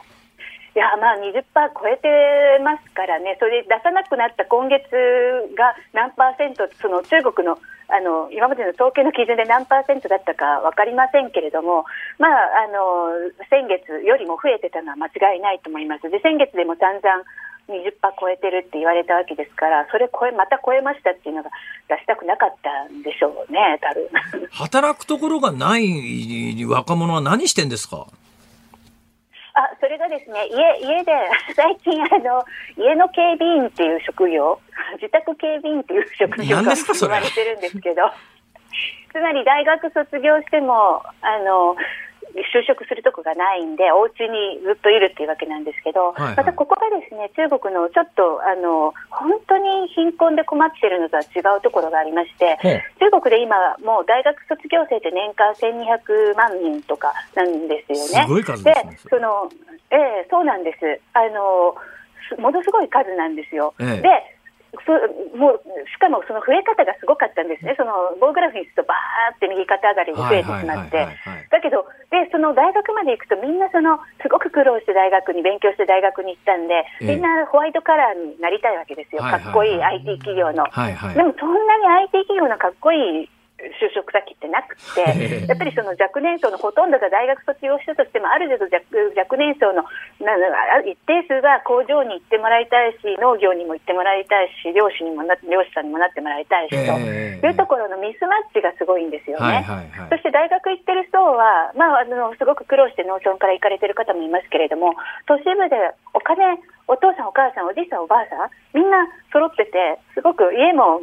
いや、まあ20%超えてますからね、それで出さなくなった今月が何パーセント、その中国のあの今までの統計の基準で何パーセントだったか分かりませんけれども、まあ、あの先月よりも増えてたのは間違いないと思います。で先月でも散々20%超えてるって言われたわけですから、それ超え、また超えましたっていうのが出したくなかったんでしょうね、多分。働くところがない若者は何してんですか？あ、それがですね、家、家で、最近あの、家の警備員っていう職業、自宅警備員っていう職業が言われてるんですけど、つまり大学卒業しても、あの、就職するとこがないんで、お家にずっといるっていうわけなんですけど、はいはい、またここがですね、中国のちょっと、あの、本当に貧困で困っているのとは違うところがありまして、中国で今、もう大学卒業生って年間1200万人とかなんですよね。すごい数ですね。で、その、ええー、そうなんです。あの、ものすごい数なんですよ。ええ、で、そもうしかもその増え方がすごかったんですね、その棒グラフにすると、ばーって右肩上がりに増えてしまって、だけどで、その大学まで行くと、みんなそのすごく苦労して大学に、勉強して大学に行ったんで、みんなホワイトカラーになりたいわけですよ、かっこいい IT 企業の。でもそんなに IT 企業のかっこいい就職先ってなくて、やっぱりその若年層のほとんどが大学卒業したとしても、ある程度若若年層のな一定数が工場に行ってもらいたいし、農業にも行ってもらいたいし、漁師にもな漁師さんにもなってもらいたいしというところのミスマッチがすごいんですよね。そして大学行ってる人は、まあ、あのすごく苦労して農村から行かれてる方もいますけれども、都市部でお金お父さん、お母さん、おじいさん、おばあさん、みんな揃ってて、すごく家も、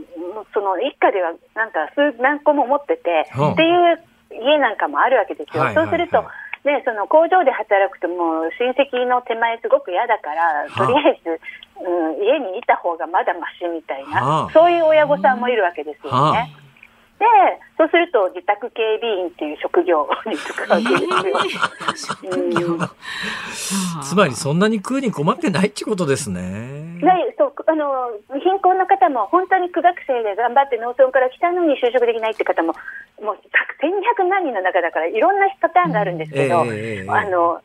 その一家ではなんか数何個も持ってて、うんっていう家なんかもあるわけですよ。はいはいはいそうすると、ね、その工場で働くともう親戚の手前すごく嫌だから、はあとりあえず、うん、家にいた方がまだましみたいな、はあそういう親御さんもいるわけですよね。はあで、そうすると自宅警備員っていう職業に就くわけですよ。うんつまりそんなに食うに困ってないってことですね。ね、そうあの貧困の方も本当に苦学生で頑張って農村から来たのに就職できないって方ももう1200万人の中だからいろんなパターンがあるんですけど、ええええあの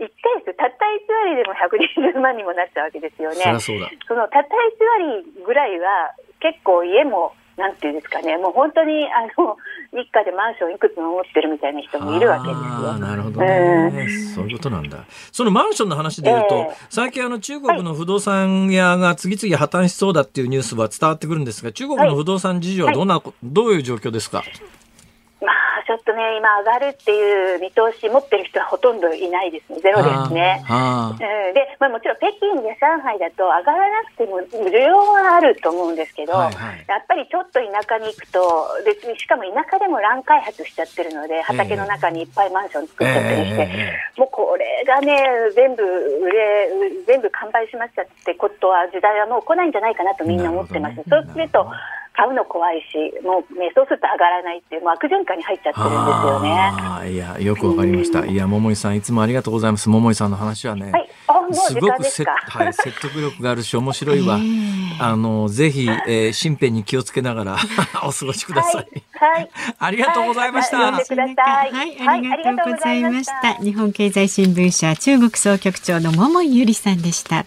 一定数たった1割でも120万人もなっちゃうわけですよね。そ。そのたった1割ぐらいは結構家もなんていうんですかねもう本当にあの一家でマンションいくつも持ってるみたいな人もいるわけですあよー。なるほどね、そういうことなんだ。そのマンションの話で言うと、ええ最近あの中国の不動産屋が次々破綻しそうだっていうニュースは伝わってくるんですが、中国の不動産事情はどんな、どういう状況ですか？まあちょっとね今上がるっていう見通し持ってる人はほとんどいないですね。ゼロですね。うん。で、まあ、もちろん北京や上海だと上がらなくても需要はあると思うんですけど、はいはい。やっぱりちょっと田舎に行くとでしかも田舎でも乱開発しちゃってるので畑の中にいっぱいマンション作っちゃったりして、ええもうこれがね全部売れ全部完売しましたってことは時代はもう来ないんじゃないかなとみんな思ってます。そうすると買うの怖いしもう、ね、そうすると上がらないっていうもう悪循環に入っちゃってるんですよね。いや、よくわかりました。いや、桃井さん、いつもありがとうございます。桃井さんの話はね。はい、すごくせ。はい、説得力があるし、面白いわ。あの、ぜひ、えー、身辺に気をつけながら お過ごしください。はい、はい ありがとうございました。はい呼んでくださいはい、ありがとうございました。はいありがとうございました日本経済新聞社中国総局長の桃井裕理さんでした。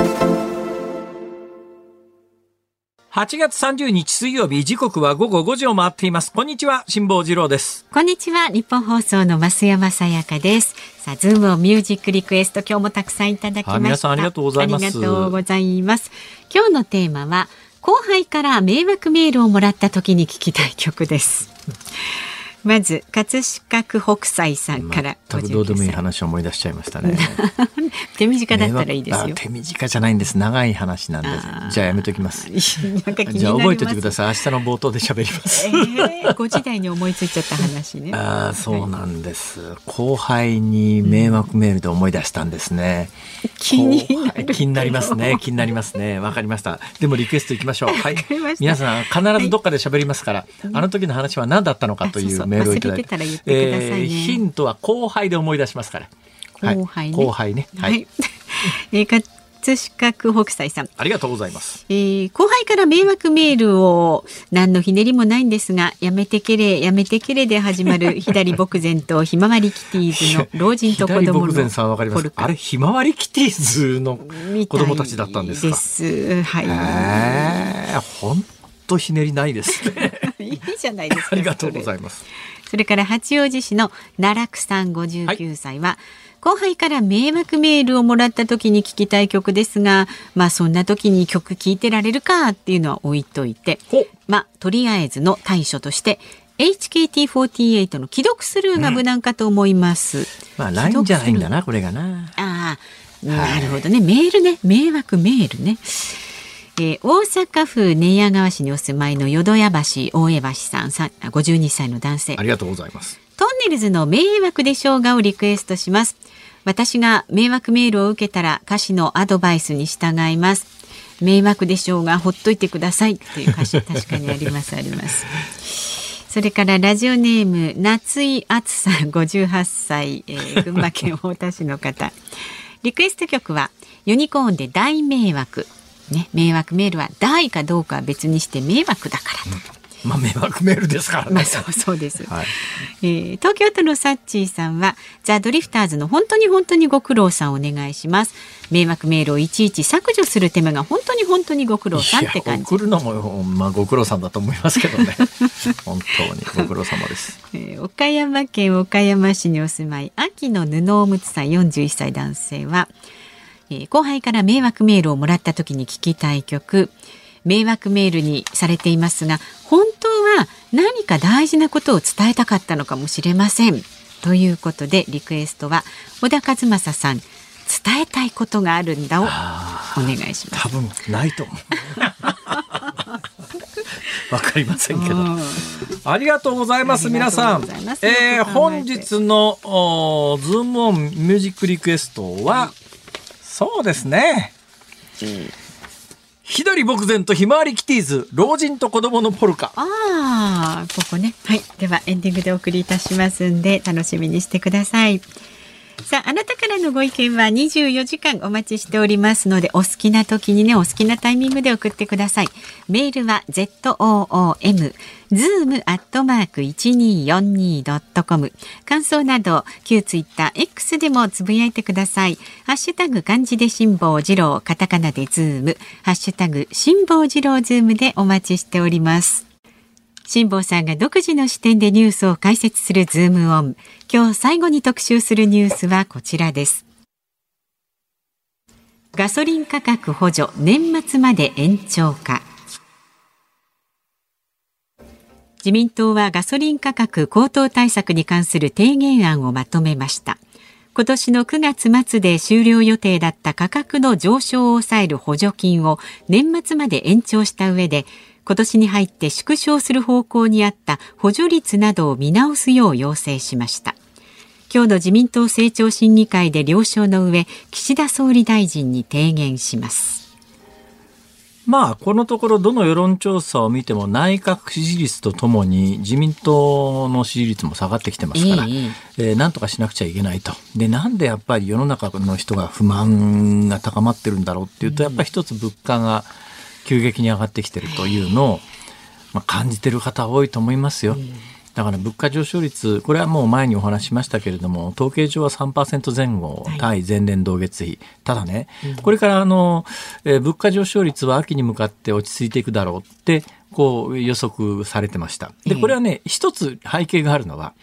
8月30日水曜日、時刻は午後5時を回っています。こんにちは、辛坊治郎です。こんにちはニッポン放送の増山さやかですさあズームオンミュージックリクエスト今日もたくさんいただきました、はい皆さんありがとうございますありがとうございます今日のテーマは後輩から迷惑メールをもらった時に聞きたい曲ですまず葛飾区北斎さんから全くどうでもいい59歳話を思い出しちゃいましたね。手短だったらいいですよあ手短じゃないんです。長い話なんです。じゃあやめとき ます。じゃあ覚えておいてくだささい。明日の冒頭で喋ります。い、えー、ご時代に思いついちゃった話ね ああ、そうなんです。後輩に迷惑メールで思い出したんですね。気に後なる輩気になりますね。気になりますね。わかりました。でもリクエストいきましょう。はい。皆さん必ずどっかで喋りますから、あの時の話は何だったのかというメールをいただいて。ねえーヒントは後輩で思い出しますから。はい後輩ね後輩ね。ははいい。えー、葛飾区北斎さん。ありがとうございます。えー後輩から迷惑メールを何のひねりもないんですがやめてけれやめてけれで始まる 左牧前とひまわりキティーズの老人と子左供のあれ、ひまわりキティーズの子供たちだったんですか？ですはい。へえ、ほんとひねりないですね。いいじゃないですか。ありがとうございいます。それから八王子市の奈落さん59歳は、後輩から迷惑メールをもらった時に聞きたい曲ですが、まあそんな時に曲聴いてられるかっていうのは置いといて、ほまあとりあえずの対処として HKT48 の既読スルーが無難かと思います。まあ、ないんじゃないんだな、これがな。ああ、なるほどね。メールね。迷惑メールね。えー大阪府寝屋川市にお住まいの淀屋橋大江橋さんさんあ52歳の男性ありがとうございます。トンネルズの迷惑でしょうがをリクエストします。私が迷惑メールを受けたら歌詞のアドバイスに従います。迷惑でしょうがほっといてください。っていう歌詞 確かにありますあります。それからラジオネーム夏井敦さん58歳、えー、群馬県太田市の方。リクエスト曲はユニコーンで大迷惑。ね迷惑メールは大かどうかは別にして迷惑だからと、まあ迷惑メールですからね。ま あそうそうです。はい、えー、東京都のサッチーさんはザドリフターズの本当に本当にご苦労さんお願いします。迷惑メールをいちいち削除する手間が本当に本当にご苦労さんって感じ。送るのもまあご苦労さんだと思いますけどね。本当にご苦労様です。えー、岡山県岡山市にお住まい秋の布おむつさん41歳男性は、えー、後輩から迷惑メールをもらった時に聞きたい曲。迷惑メールにされていますが本当は何か大事なことを伝えたかったのかもしれませんということでリクエストは小田和正さん伝えたいことがあるんだをお願いします多分ないと思うわかりませんけど。ありがとうございます、皆さん。えー、本日のズームオンミュージックリクエストは、そうですね。うん左牧前とひまわりキティーズ老人と子供のポルカ。ああここね。はい。ではエンディングでお送りいたしますんで楽しみにしてください。さあ、あなたからのご意見は24時間お待ちしておりますので、お好きな時にね、お好きなタイミングで送ってください。メールは zoom zoom アットマーク 1242.com 感想など旧ツイッター X でもつぶやいてください。ハッシュタグ漢字で辛坊治郎カタカナでズームハッシュタグ辛坊治郎ズームでお待ちしております。辛坊さんが独自の視点でニュースを解説するズームオン。今日最後に特集するニュースはこちらです。ガソリン価格補助年末まで延長か。自民党はガソリン価格高騰対策に関する提言案をまとめました。今年の9月末で終了予定だった価格の上昇を抑える補助金を年末まで延長した上で今年に入って縮小する方向にあった補助率などを見直すよう要請しました。今日の自民党政調審議会で了承の上岸田総理大臣に提言します。まあ、このところどの世論調査を見ても内閣支持率とともに自民党の支持率も下がってきてますから、えー、えー、なんとかしなくちゃいけないと。で、なんでやっぱり世の中の人が不満が高まってるんだろうっていうと、やっぱり一つ物価が急激に上がってきてるというのを、まあ、感じてる方多いと思いますよ。だから物価上昇率、これはもう前にお話しましたけれども、統計上は3%前後、対前年同月比。ただね、これからあの、えー、物価上昇率は秋に向かって落ち着いていくだろうって、こう予測されてました。で、これはね、一つ背景があるのは、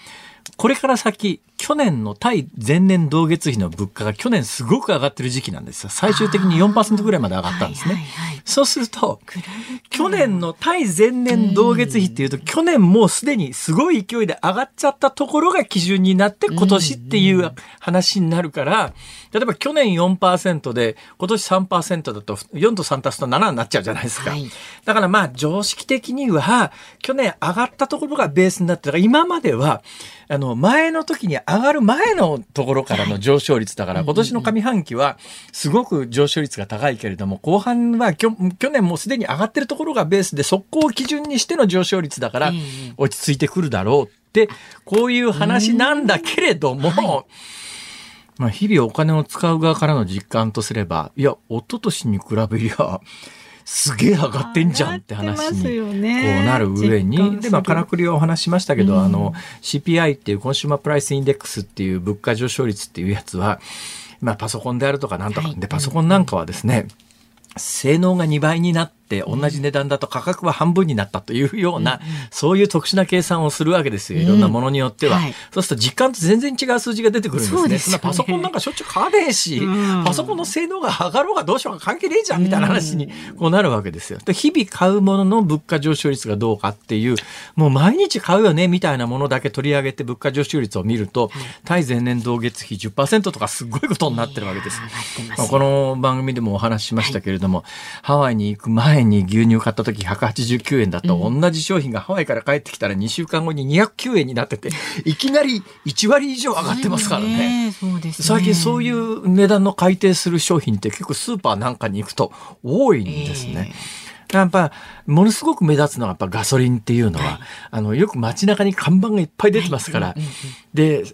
これから先、去年の対前年同月比の物価が去年すごく上がってる時期なんですよ。最終的に4%ぐらいまで上がったんですね。はいはいはい、そうすると、去年の対前年同月比っていうと、去年もうすでにすごい勢いで上がっちゃったところが基準になって今年っていう話になるから、例えば去年4%で今年3%だと4と3足すと7になっちゃうじゃないですか。はい、だからまあ常識的には去年上がったところがベースになってたから今まではあの前の時に上がる前のところからの上昇率だから、今年の上半期はすごく上昇率が高いけれども、後半は去年もうすでに上がってるところがベースで、そこを基準にしての上昇率だから、落ち着いてくるだろうって、こういう話なんだけれども、まあ、日々お金を使う側からの実感とすれば、いや、一昨年に比べりゃ、すげえ上がってんじゃんって話にこうなる上に、で、まあ、からくりはお話しましたけど、うん、あの、CPI っていう consumer price index っていう物価上昇率っていうやつは、まあ、パソコンであるとかなんとか、はい、で、パソコンなんかはですね、性能が2倍になっって同じ値段だと価格は半分になったというような、うん、そういう特殊な計算をするわけですよ。いろんなものによっては。うんはい、そうすると実感と全然違う数字が出てくるんですね。そですね。パソコンなんかしょっちゅう買わねえし、うん、パソコンの性能が上がろうがどうしようが関係ねえじゃんみたいな話にこうなるわけですよ。で日々買うものの物価上昇率がどうかっていう、もう毎日買うよねみたいなものだけ取り上げて物価上昇率を見ると、対前年同月比10%とかすごいことになってるわけです。まあ、この番組でもお話ししましたけれども、はい、ハワイに行く前前に牛乳買った時189円だと、同じ商品がハワイから帰ってきたら2週間後に209円になってて、いきなり1割以上上がってますからね。最近そういう値段の改定する商品って結構スーパーなんかに行くと多いんですね。やっぱ、ものすごく目立つのはやっぱガソリンっていうのは、あの、よく街中に看板がいっぱい出てますから、で、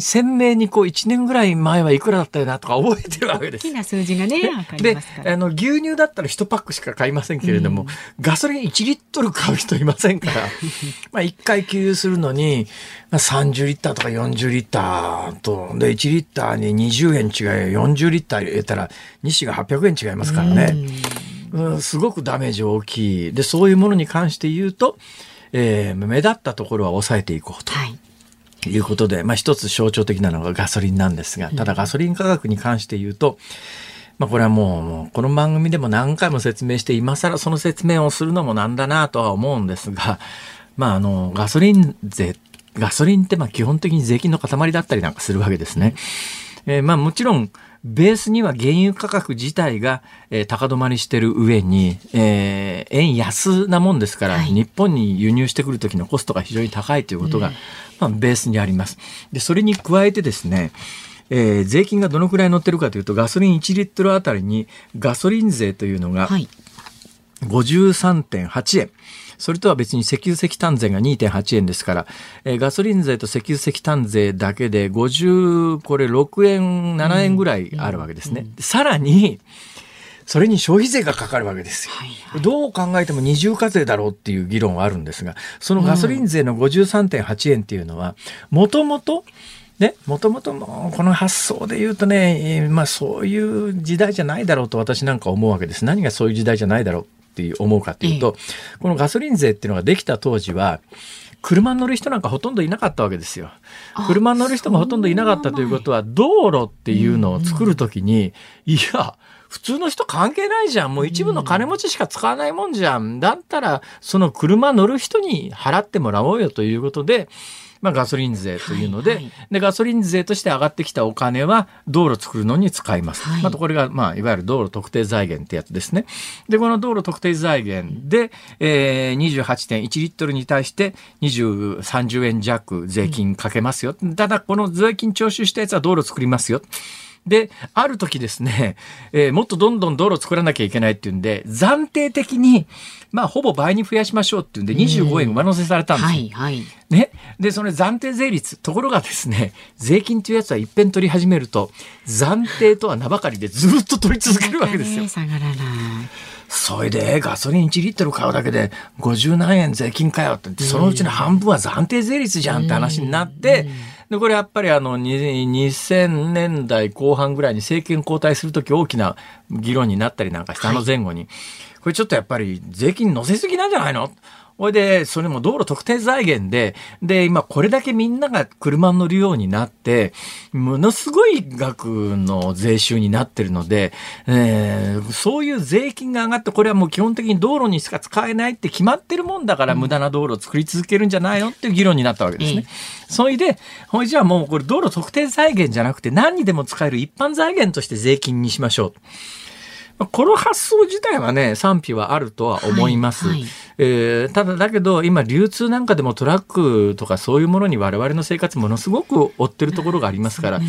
鮮明にこう1年ぐらい前はいくらだったよなとか覚えてるわけです大き。な数字がね、わかりでますから。あの牛乳だったら1パックしか買いませんけれども、ガソリン1リットル買う人いませんから まあ1回給油するのに、まあ、30リッターとか40リッターとで1リッターに20円違い40リッター入れたら西が800円違いますからね、うん、すごくダメージ大きいでそういうものに関して言うと、えー目立ったところは抑えていこうと。はい。ということで、まあ、一つ象徴的なのがガソリンなんですが、ただガソリン価格に関して言うと、まあ、これはもう、もうこの番組でも何回も説明して、今更その説明をするのもなんだなとは思うんですが、まあ、あの、ガソリン税、ガソリンってまあ基本的に税金の塊だったりなんかするわけですね。えーまあもちろん、ベースには原油価格自体が、えー高止まりしてる上に、えー円安なもんですから、はい日本に輸入してくる時のコストが非常に高いということが、まあ、ベースにあります。で、それに加えてですね、えー税金がどのくらい乗ってるかというと、ガソリン1リットルあたりにガソリン税というのがはい。53.8円。それとは別に石油石炭税が2.8円ですから、えーガソリン税と石油石炭税だけで50、これ6円、7円ぐらいあるわけですね。さらに、それに消費税がかかるわけですよ。はいはいどう考えても二重課税だろうっていう議論はあるんですが、そのガソリン税の53.8円っていうのは、もともと、ね、もともともこの発想で言うとね、えーまあそういう時代じゃないだろうと私なんか思うわけです。何がそういう時代じゃないだろうっていう思うかっていうと、このガソリン税っていうのができた当時は、車に乗る人なんかほとんどいなかったわけですよ。車に乗る人がほとんどいなかったということは、道路っていうのを作るときに、いや、普通の人関係ないじゃん。もう一部の金持ちしか使わないもんじゃん。だったら、その車乗る人に払ってもらおうよということで、まあガソリン税というので、はいはいで、ガソリン税として上がってきたお金は道路作るのに使います。はいまたこれが、まあ、いわゆる道路特定財源ってやつですね。で、この道路特定財源で、えー、28.1リットルに対して20、30円弱税金かけますよ。ただ、この税金徴収したやつは道路作りますよ。で、ある時ですね、えーもっとどんどん道路作らなきゃいけないっていうんで、暫定的に、まあ、ほぼ倍に増やしましょうっていうんで、25円上乗せされたんですよ。はい。はい。ね。で、その暫定税率。ところがですね、税金というやつは一遍取り始めると、暫定とは名ばかりでずっと取り続けるわけですよ。下がらない。それで、ガソリン1リットル買うだけで50何円税金かよって言って、そのうちの半分は暫定税率じゃんって話になって、で、これやっぱりあの、に2000年代後半ぐらいに政権交代するとき大きな議論になったりなんかしたあの前後に、これちょっとやっぱり税金乗せすぎなんじゃないのほいで、それも道路特定財源で、で、今これだけみんなが車に乗るようになって、ものすごい額の税収になってるので、えーそういう税金が上がって、これはもう基本的に道路にしか使えないって決まってるもんだから、無駄な道路を作り続けるんじゃないのっていう議論になったわけですね。それで、ほいじゃあもうこれ道路特定財源じゃなくて何にでも使える一般財源として税金にしましょう。まあこの発想自体はね、賛否はあるとは思います。はいはいえーただだけど、今、流通なんかでもトラックとかそういうものに我々の生活ものすごく追ってるところがありますから、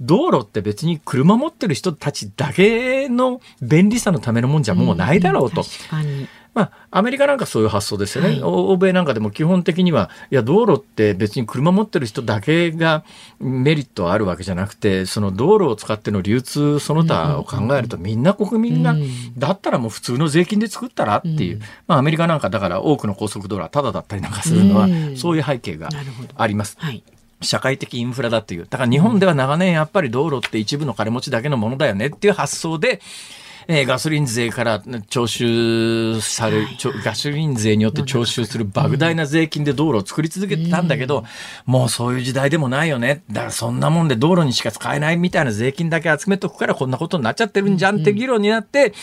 道路って別に車持ってる人たちだけの便利さのためのもんじゃもうないだろうと。確かに。まあ、アメリカなんかそういう発想ですよね、はい。欧米なんかでも基本的には、いや、道路って別に車持ってる人だけがメリットあるわけじゃなくて、その道路を使っての流通その他を考えると、みんな国民が、うん。だったらもう普通の税金で作ったらっていう、うん。まあ、アメリカなんかだから多くの高速道路はタダだったりなんかするのは、うん。そういう背景があります。はい。社会的インフラだっていう。だから日本では長年やっぱり道路って一部の金持ちだけのものだよねっていう発想で、えーガソリン税から徴収される、ガソリン税によって徴収する莫大な税金で道路を作り続けてたんだけど、もうそういう時代でもないよね。だからそんなもんで道路にしか使えないみたいな税金だけ集めとくからこんなことになっちゃってるんじゃんって議論になって、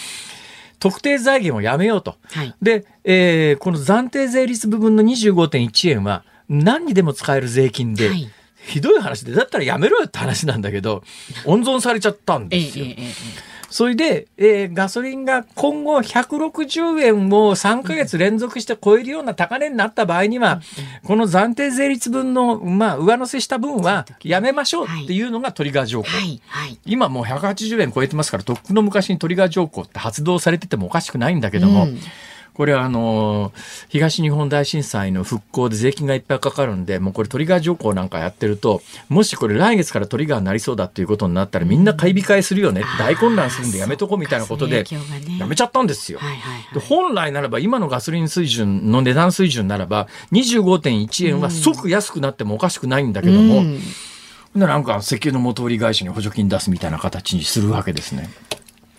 特定財源をやめようと。はい。で、えーこの暫定税率部分の25.1円は何にでも使える税金で、はいひどい話で、だったらやめろよって話なんだけど、温存されちゃったんええですよ。えええそれで、えー、ガソリンが今後160円を3ヶ月連続して超えるような高値になった場合には、この暫定税率分の、まあ、上乗せした分はやめましょうってい。うのがトリガー条項。はいはい、今もう180円超えてますから、とっくの昔にトリガー条項って発動されててもおかしくないんだけども、うんこれはあの東日本大震災の復興で税金がいっぱいかかるんでもうこれトリガー条項なんかやってるともしこれ来月からトリガーになりそうだっていうことになったらみんな買い控えするよね、大混乱するんでやめとこうみたいなことでやめちゃったんですよ。で本来ならば今のガソリン水準の値段水準ならば25.1円は即安くなってもおかしくないんだけども、なんか石油の元売り会社に補助金出すみたいな形にするわけですね。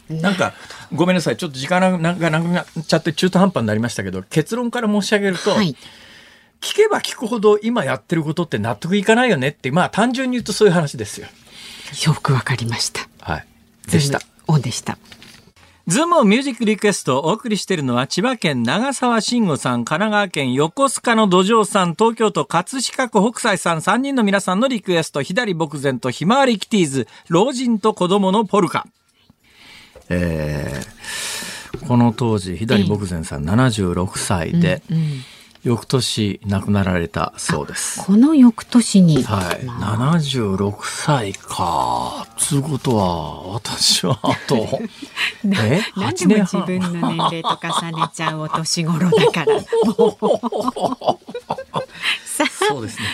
なんか、ごめんなさい。ちょっと時間がなくなっちゃって中途半端になりましたけど、結論から申し上げると、はい、聞けば聞くほど今やってることって納得いかないよねって、まあ単純に言うとそういう話ですよ。よくわかりました。はい。でした。オンでした。ズームミュージックリクエストをお送りしているのは千葉県長沢慎吾さん、神奈川県横須賀の土壌さん、東京都葛飾区北斎さん3人の皆さんのリクエスト、左牧前とひまわりキティーズ、老人と子供のポルカ。えー、この当時左牧前さん76歳で、うんうん翌年亡くなられたそうです。この翌年に？はい。76歳か。つうことは、私はあと、え？何でも自分の年齢と重ねちゃうお年頃だから。そうですね。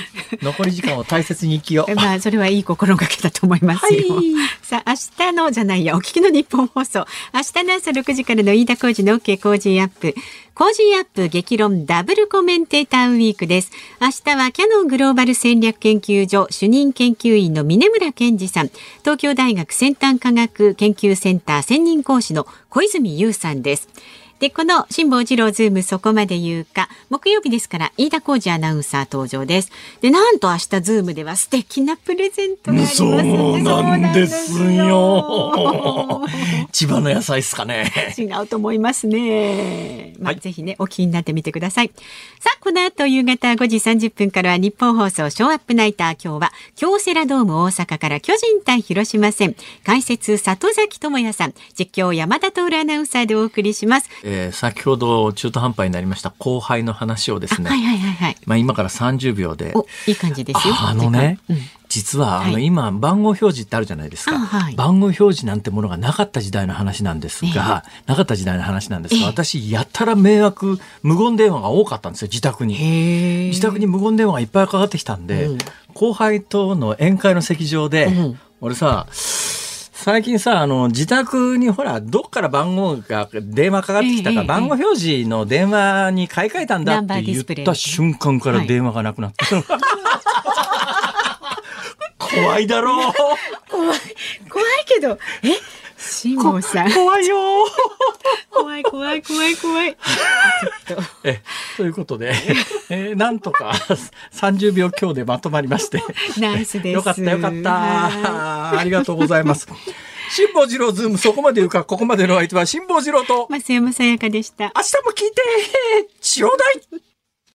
残り時間を大切に生きよう。まあ、それはいい心がけだと思いますよ。はい、さあ、明日のじゃないや、お聞きのニッポン放送。明日の朝6時からの飯田浩二の OK 工事アップ。工事アップ激論ダブルコメンテーターウィークです。明日はキャノングローバル戦略研究所主任研究員の峯村健司さん、東京大学先端科学研究センター専任講師の小泉悠さんです。で、この辛坊治郎ズームそこまで言うか、木曜日ですから飯田浩司アナウンサー登場です。で、なんと明日ズームでは素敵なプレゼントがありますそうなんですよ。千葉の野菜ですかね。違うと思いますね。まあ、はい、ぜひね、お聴きになってみてください。さあ、この後夕方5時30分からはニッポン放送ショーアップナイター。今日は京セラドーム大阪から巨人対広島戦。解説里崎智也さん。実況山田透アナウンサーでお送りします。えー、先ほど中途半端になりました後輩の話をですね、はいはいはいはい、まあ今から30秒で。いい感じですよ。あのね、うん、実は、あの、今、番号表示ってあるじゃないですか、はい。番号表示なんてものがなかった時代の話なんですが、えー、なかった時代の話なんですが、私、やたら迷惑、無言電話が多かったんですよ、自宅に。自宅に無言電話がいっぱいかかってきたんで、うん、後輩との宴会の席上で、うん、俺さ、最近さ、あの、自宅にほら、どっから番号が、電話かかってきたか、番号表示の電話に買い替えたんだって言った瞬間から電話がなくなった。怖いだろう。怖い、怖いけど、え？辛坊さん。怖いよ。怖い怖い怖い怖い。ちょっと。え、ということで、えー、なんとか 30秒強でまとまりまして。ナイスです。よかったよかった。ありがとうございます。辛坊治郎ズームそこまで言うか、ここまでの相手は辛坊治郎と。増山さやかでした。明日も聞いてちょうだい